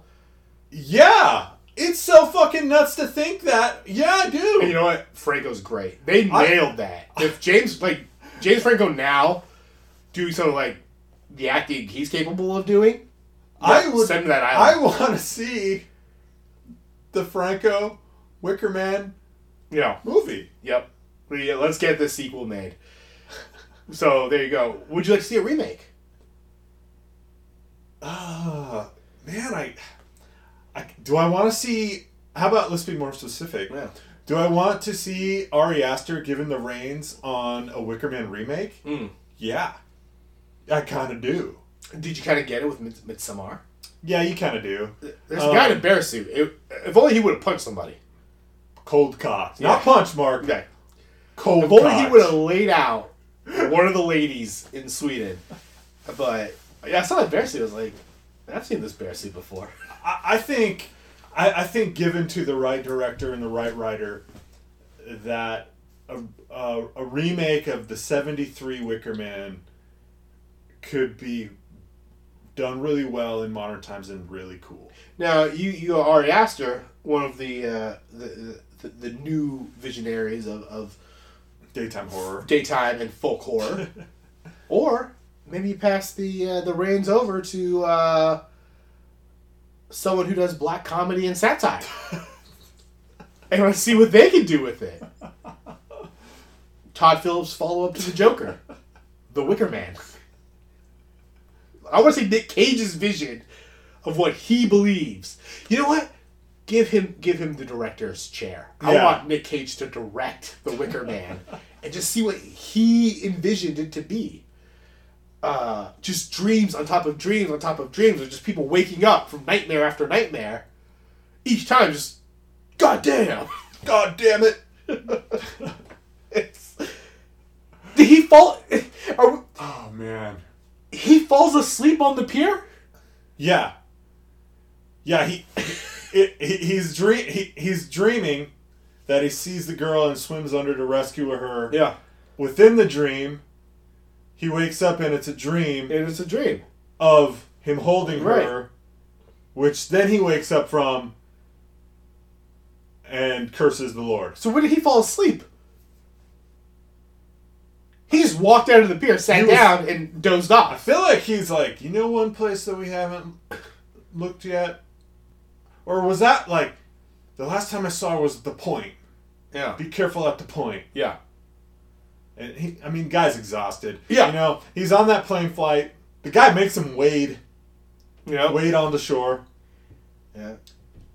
Yeah, it's so fucking nuts to think that. Yeah, I do. And you know what? Franco's great. They I- nailed that. If James like James Franco now doing something like the acting he's capable of doing, I would send him to that I island. want to see the Franco Wicker Man yeah. movie. Yep. We- Let's get this sequel made. So there you go. Would you like to see a remake? Ah, man, I, I do I want to see. How about let's be more specific. Yeah. Do I want to see Ari Aster given the reins on a Wicker Man remake? Mm. Yeah, I kind of do. Did you kind of get it with Mid- Midsommar? Yeah, you kind of do. There's a guy in a Um, bear suit. It, if only he would have punched somebody. Cold cock, Yeah. not punch, Mark. Okay. Cold If only he would have laid out one of the ladies in Sweden. But yeah, I saw that bear suit. I was like, I've seen this bear suit before. I, I think, I, I think, given to the right director and the right writer, that a, a, a remake of the '73 Wicker Man could be done really well in modern times and really cool. Now you you are Ari Aster, one of the uh, the, the the new visionaries of, of Daytime horror. daytime and folk horror, or maybe you pass the uh, the reins over to uh, someone who does black comedy and satire. and want to see what they can do with it. Todd Phillips follow up to the Joker, The Wicker Man. I want to see Nick Cage's vision of what he believes. You know what? Give him give him the director's chair. I Yeah. want Nick Cage to direct The Wicker Man and just see what he envisioned it to be. Uh, just dreams on top of dreams on top of dreams or just people waking up from nightmare after nightmare. Each time, just God damn. God damn it! It's, did he fall? We- Oh man. he falls asleep on the pier. Yeah. Yeah, he, it, he he's dream he, he's dreaming that he sees the girl and swims under to rescue her. Yeah, Within the dream, he wakes up and it's a dream and it's a dream. of him holding Right. her, which then he wakes up from and curses the Lord. So when did he fall asleep? He just walked out of the pier, sat was- down, and dozed off. I feel like he's like, you know, one place that we haven't looked yet, or was that like the last time I saw her was the point? Yeah, Be careful at the point. yeah. And he, I mean, guy's exhausted. Yeah. You know, he's on that plane flight. The guy makes him wade, Yeah. wade on the shore. yeah.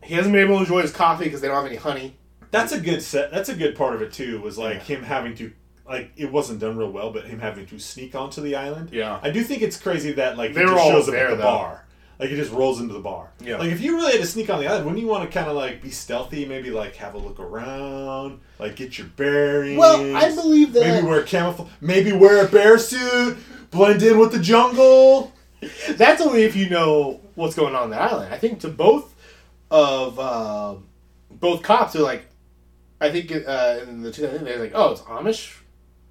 He hasn't been able to enjoy his coffee because they don't have any honey. That's a good set. That's a good part of it too. Was like him having to, like, it wasn't done real well, but him having to sneak onto the island. Yeah. I do think it's crazy that like They he were all shows up there, at the though. bar. Like it just rolls into the bar. Yeah. Like if you really had to sneak on the island, wouldn't you want to kind of like be stealthy? Maybe like have a look around, like get your bearings. Well, I believe that- Maybe wear a camouflage. Maybe wear a bear suit. Blend in with the jungle. That's only if you know what's going on on the island. I think to both of uh, both cops are like, I think uh, in the two they're like, oh, it's Amish.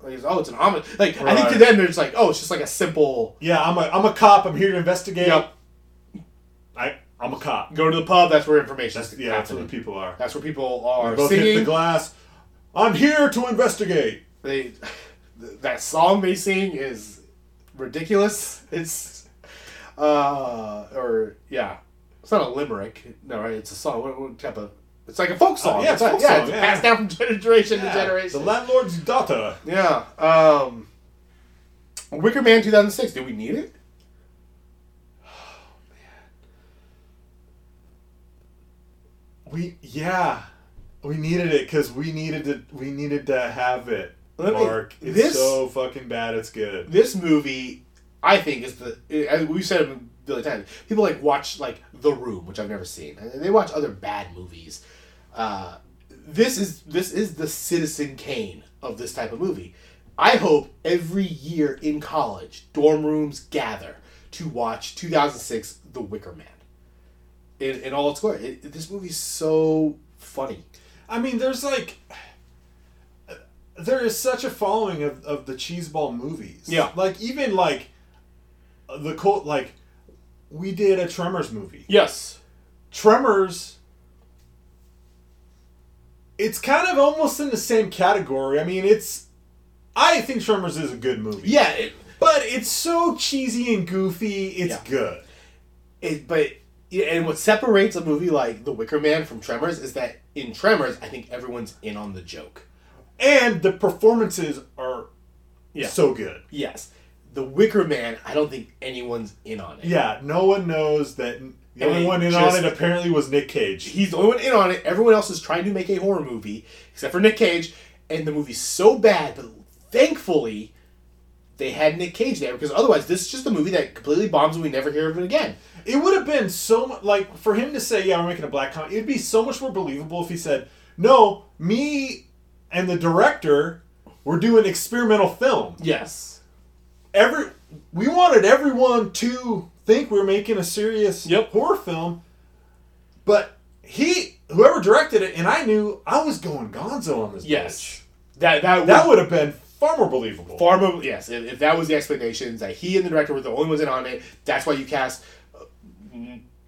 Like, oh, it's an Amish. Like I think to Right. them, they're just like, oh, it's just like a simple. Yeah, I'm a I'm a cop. I'm here to investigate. Yep. I I'm a cop. Go to the pub. That's where information. That's yeah, that's what the people are. That's where people are Both hit the glass. I'm here to investigate. They, that song they sing is ridiculous. It's, uh, or yeah, it's not a limerick. No, right? It's a song. What, what type of? It's like a folk song. yeah, it's a not- folk yeah, song, it's yeah. passed down from generation to generation. The landlord's daughter. yeah. Um, Wicker Man 2006. Do we need it? We yeah, we needed it because we needed to we needed to have it. Let me- Mark, it's this- so fucking bad. It's good. This movie, I think, is the. as We've said it a billion times. People like watch like The Room, which I've never seen, and they watch other bad movies. Uh, this is this is the Citizen Kane of this type of movie. I hope every year in college, dorm rooms gather to watch 2006 The Wicker Man. In, in all its glory, it, this movie's so funny. I mean, there's like there is such a following of, of the cheeseball movies. Yeah. like even like the cult like we did a Tremors movie. Yes. Tremors it's kind of almost in the same category. I mean, it's I think Tremors is a good movie. Yeah. It, But it's so cheesy and goofy, it's Yeah. good. it, but and what separates a movie like The Wicker Man from Tremors is that in Tremors, I think everyone's in on the joke. and the performances are Yeah. so good. Yes. The Wicker Man, I don't think anyone's in on it. Yeah, no one knows that. The And only one in just- on it apparently was Nick Cage. He's the only one in on it. Everyone else is trying to make a horror movie, except for Nick Cage. And the movie's so bad, but thankfully, they had Nick Cage there because otherwise, this is just a movie that completely bombs and we never hear of it again. It would have been so much like for him to say, "Yeah, we're making a black comedy." It'd be so much more believable if he said, "No, me and the director were doing experimental film. Yes. Every we wanted everyone to think we're making a serious Yep. horror film, but he, whoever directed it, and I knew I was going Gonzo on this. Yes. That that bitch. that would have been far more believable. far more. Yes, if, if that was the explanations that he and the director were the only ones in on it, that's why you cast. uh,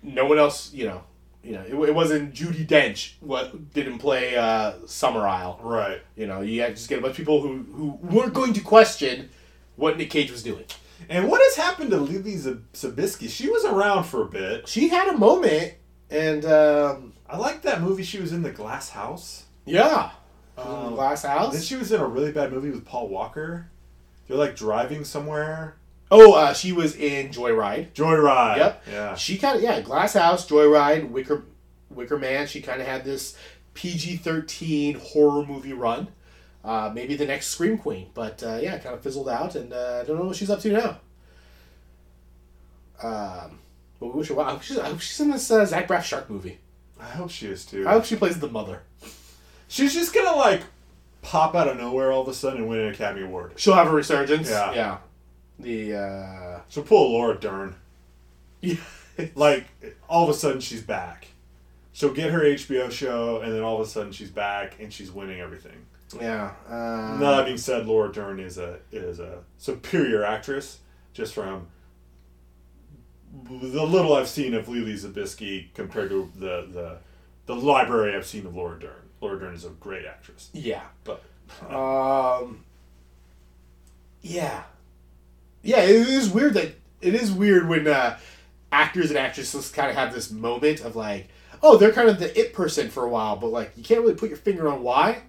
No one else, you know, you know, it, it wasn't Judi Dench what didn't play uh, Summerisle. right. You know, you just get a bunch of people who who weren't going to question what Nick Cage was doing. And what has happened to Lily Zab- Zabiskie? She was around for a bit. She had a moment, and um, I liked that movie she was in, The Glass House. yeah, Um, Glass House. Then she was in a really bad movie with Paul Walker. They're like driving somewhere. oh, uh, she was in Joyride. Joyride. Yep. Yeah. She kind of yeah, Glass House, Joyride, Wicker Wicker Man. She kind of had this PG thirteen horror movie run. Uh, maybe the next Scream Queen, but uh, yeah, kind of fizzled out, and uh, I don't know what she's up to now. Um, but we wish her well. I hope she's, I hope she's in this uh, Zach Braff Shark movie. I hope she is too. I hope she plays the mother. She's just gonna like pop out of nowhere all of a sudden and win an Academy Award. She'll have a resurgence. Yeah. yeah. The uh, She'll pull a Laura Dern. yeah, Like all of a sudden she's back. She'll get her HBO show and then all of a sudden she's back and she's winning everything. yeah. Uh, Now that being said, Laura Dern is a is a superior actress just from the little I've seen of Lily Zabisky compared to the the the library I've seen of Laura Dern. Laura Dern is a great actress, Yeah. but Um. Yeah. Yeah, it is weird that it is weird when uh, actors and actresses kind of have this moment of like, oh, they're kind of the it person for a while, but like you can't really put your finger on why.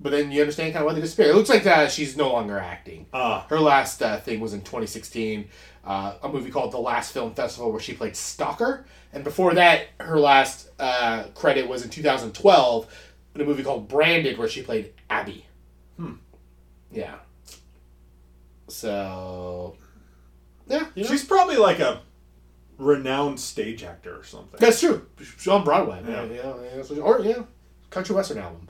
But then you understand kind of why they disappear. It looks like uh, she's no longer acting. uh, Her last uh, thing was in 2016, uh, a movie called The Last Film Festival, where she played Stalker. And before that, her last uh, credit was in 2012 in a movie called Branded, where she played Abby. Hmm. Yeah. So. Yeah, you know, she's probably like a renowned stage actor or something. that's true. She's on Broadway. Yeah. Yeah. yeah, yeah, or, yeah, country western album.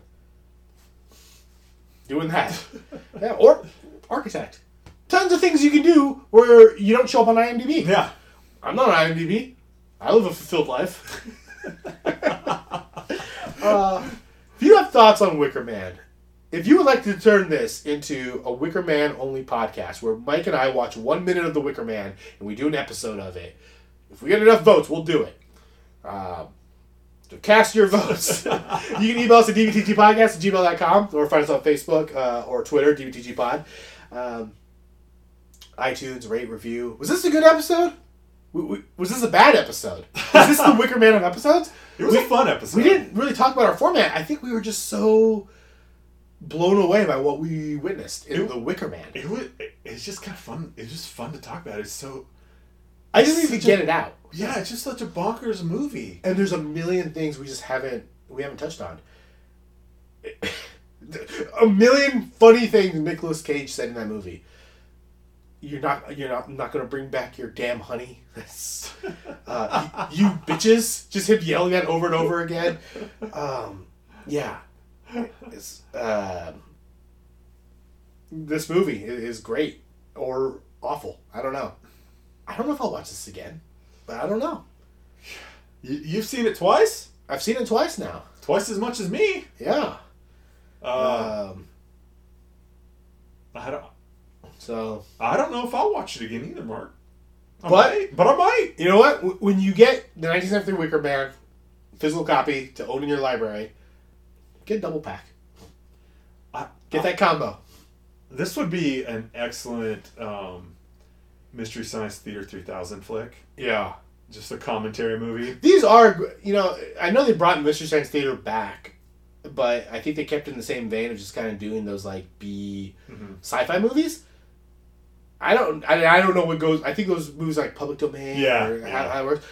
Doing that. yeah, or architect. Tons of things you can do where you don't show up on IMDb. Yeah, I'm not on IMDb. I live a fulfilled life. uh, if you have thoughts on Wicker Man, if you would like to turn this into a Wicker Man only podcast where Mike and I watch one minute of the Wicker Man and we do an episode of it, if we get enough votes, we'll do it. Um, so cast your votes. you can email us at dvtgpodcast at gmail.com or find us on Facebook uh, or Twitter, dvtgpod. Um, iTunes, rate, review. Was this a good episode? W- w- Was this a bad episode? Was this the Wicker Man of episodes? it was a fun episode. We didn't really talk about our format. I think we were just so blown away by what we witnessed in It- the Wicker Man. It was. It, it's just kind of fun. It's just fun to talk about. It's so. I just need to get a- it out. Yeah, it's just such a bonkers movie. And there's a million things we just haven't we haven't touched on. a million funny things Nicolas Cage said in that movie. You're not you're not not gonna bring back your damn honey. That's, uh, you, you bitches. Just him yelling that over and over again. Um, yeah. It's, um this movie is great or awful. I don't know. I don't know if I'll watch this again, but I don't know. You, you've seen it twice, I've seen it twice now. twice as much as me. Yeah. Uh, um, I don't. So I don't know if I'll watch it again either, Mark. I But- might, but I might. you know what? When you get the 1973 Wicker Man physical copy to own in your library, get a double pack. I, Get that combo. This would be an excellent um, Mystery Science Theater 3000 flick. Yeah. Just a commentary movie. These are, you know, I know they brought Mystery Science Theater back but I think they kept in the same vein of just kind of doing those like B Mhm. sci-fi movies. I don't. I, I don't know what goes. I think those movies like public domain. Yeah, or How, yeah. how it works.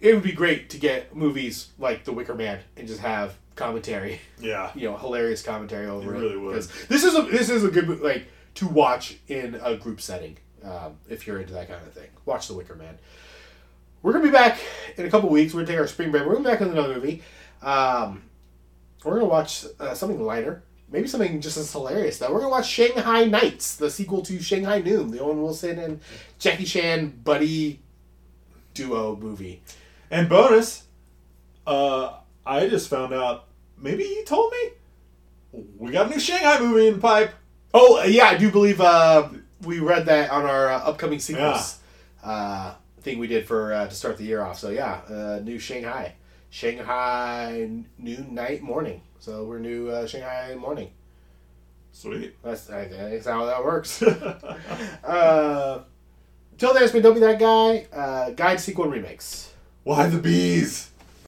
It would be great to get movies like The Wicker Man and just have commentary. Yeah. You know, hilarious commentary over it. really would. 'Cause This is a this is a good like to watch in a group setting um, if you're into that kind of thing. Watch The Wicker Man. We're gonna be back in a couple weeks. We're gonna take our spring break. We're gonna be back with another movie. Um, we're gonna watch uh, something lighter, maybe something just as hilarious. Though we're gonna watch Shanghai Nights, the sequel to Shanghai Noon, the Owen Wilson and Jackie Chan buddy duo movie. And bonus, uh, I just found out. Maybe you told me we got a new Shanghai movie in the pipe. Oh yeah, I do believe uh, we read that on our uh, upcoming sequels uh, thing we did for uh, to start the year off. So yeah, uh, new Shanghai, Shanghai noon, night, morning. So we're new uh, Shanghai morning. Sweet. That's that's how that works. uh, till then, it's been Don't Be That Guy. Uh, guide sequel remakes. Why the bees?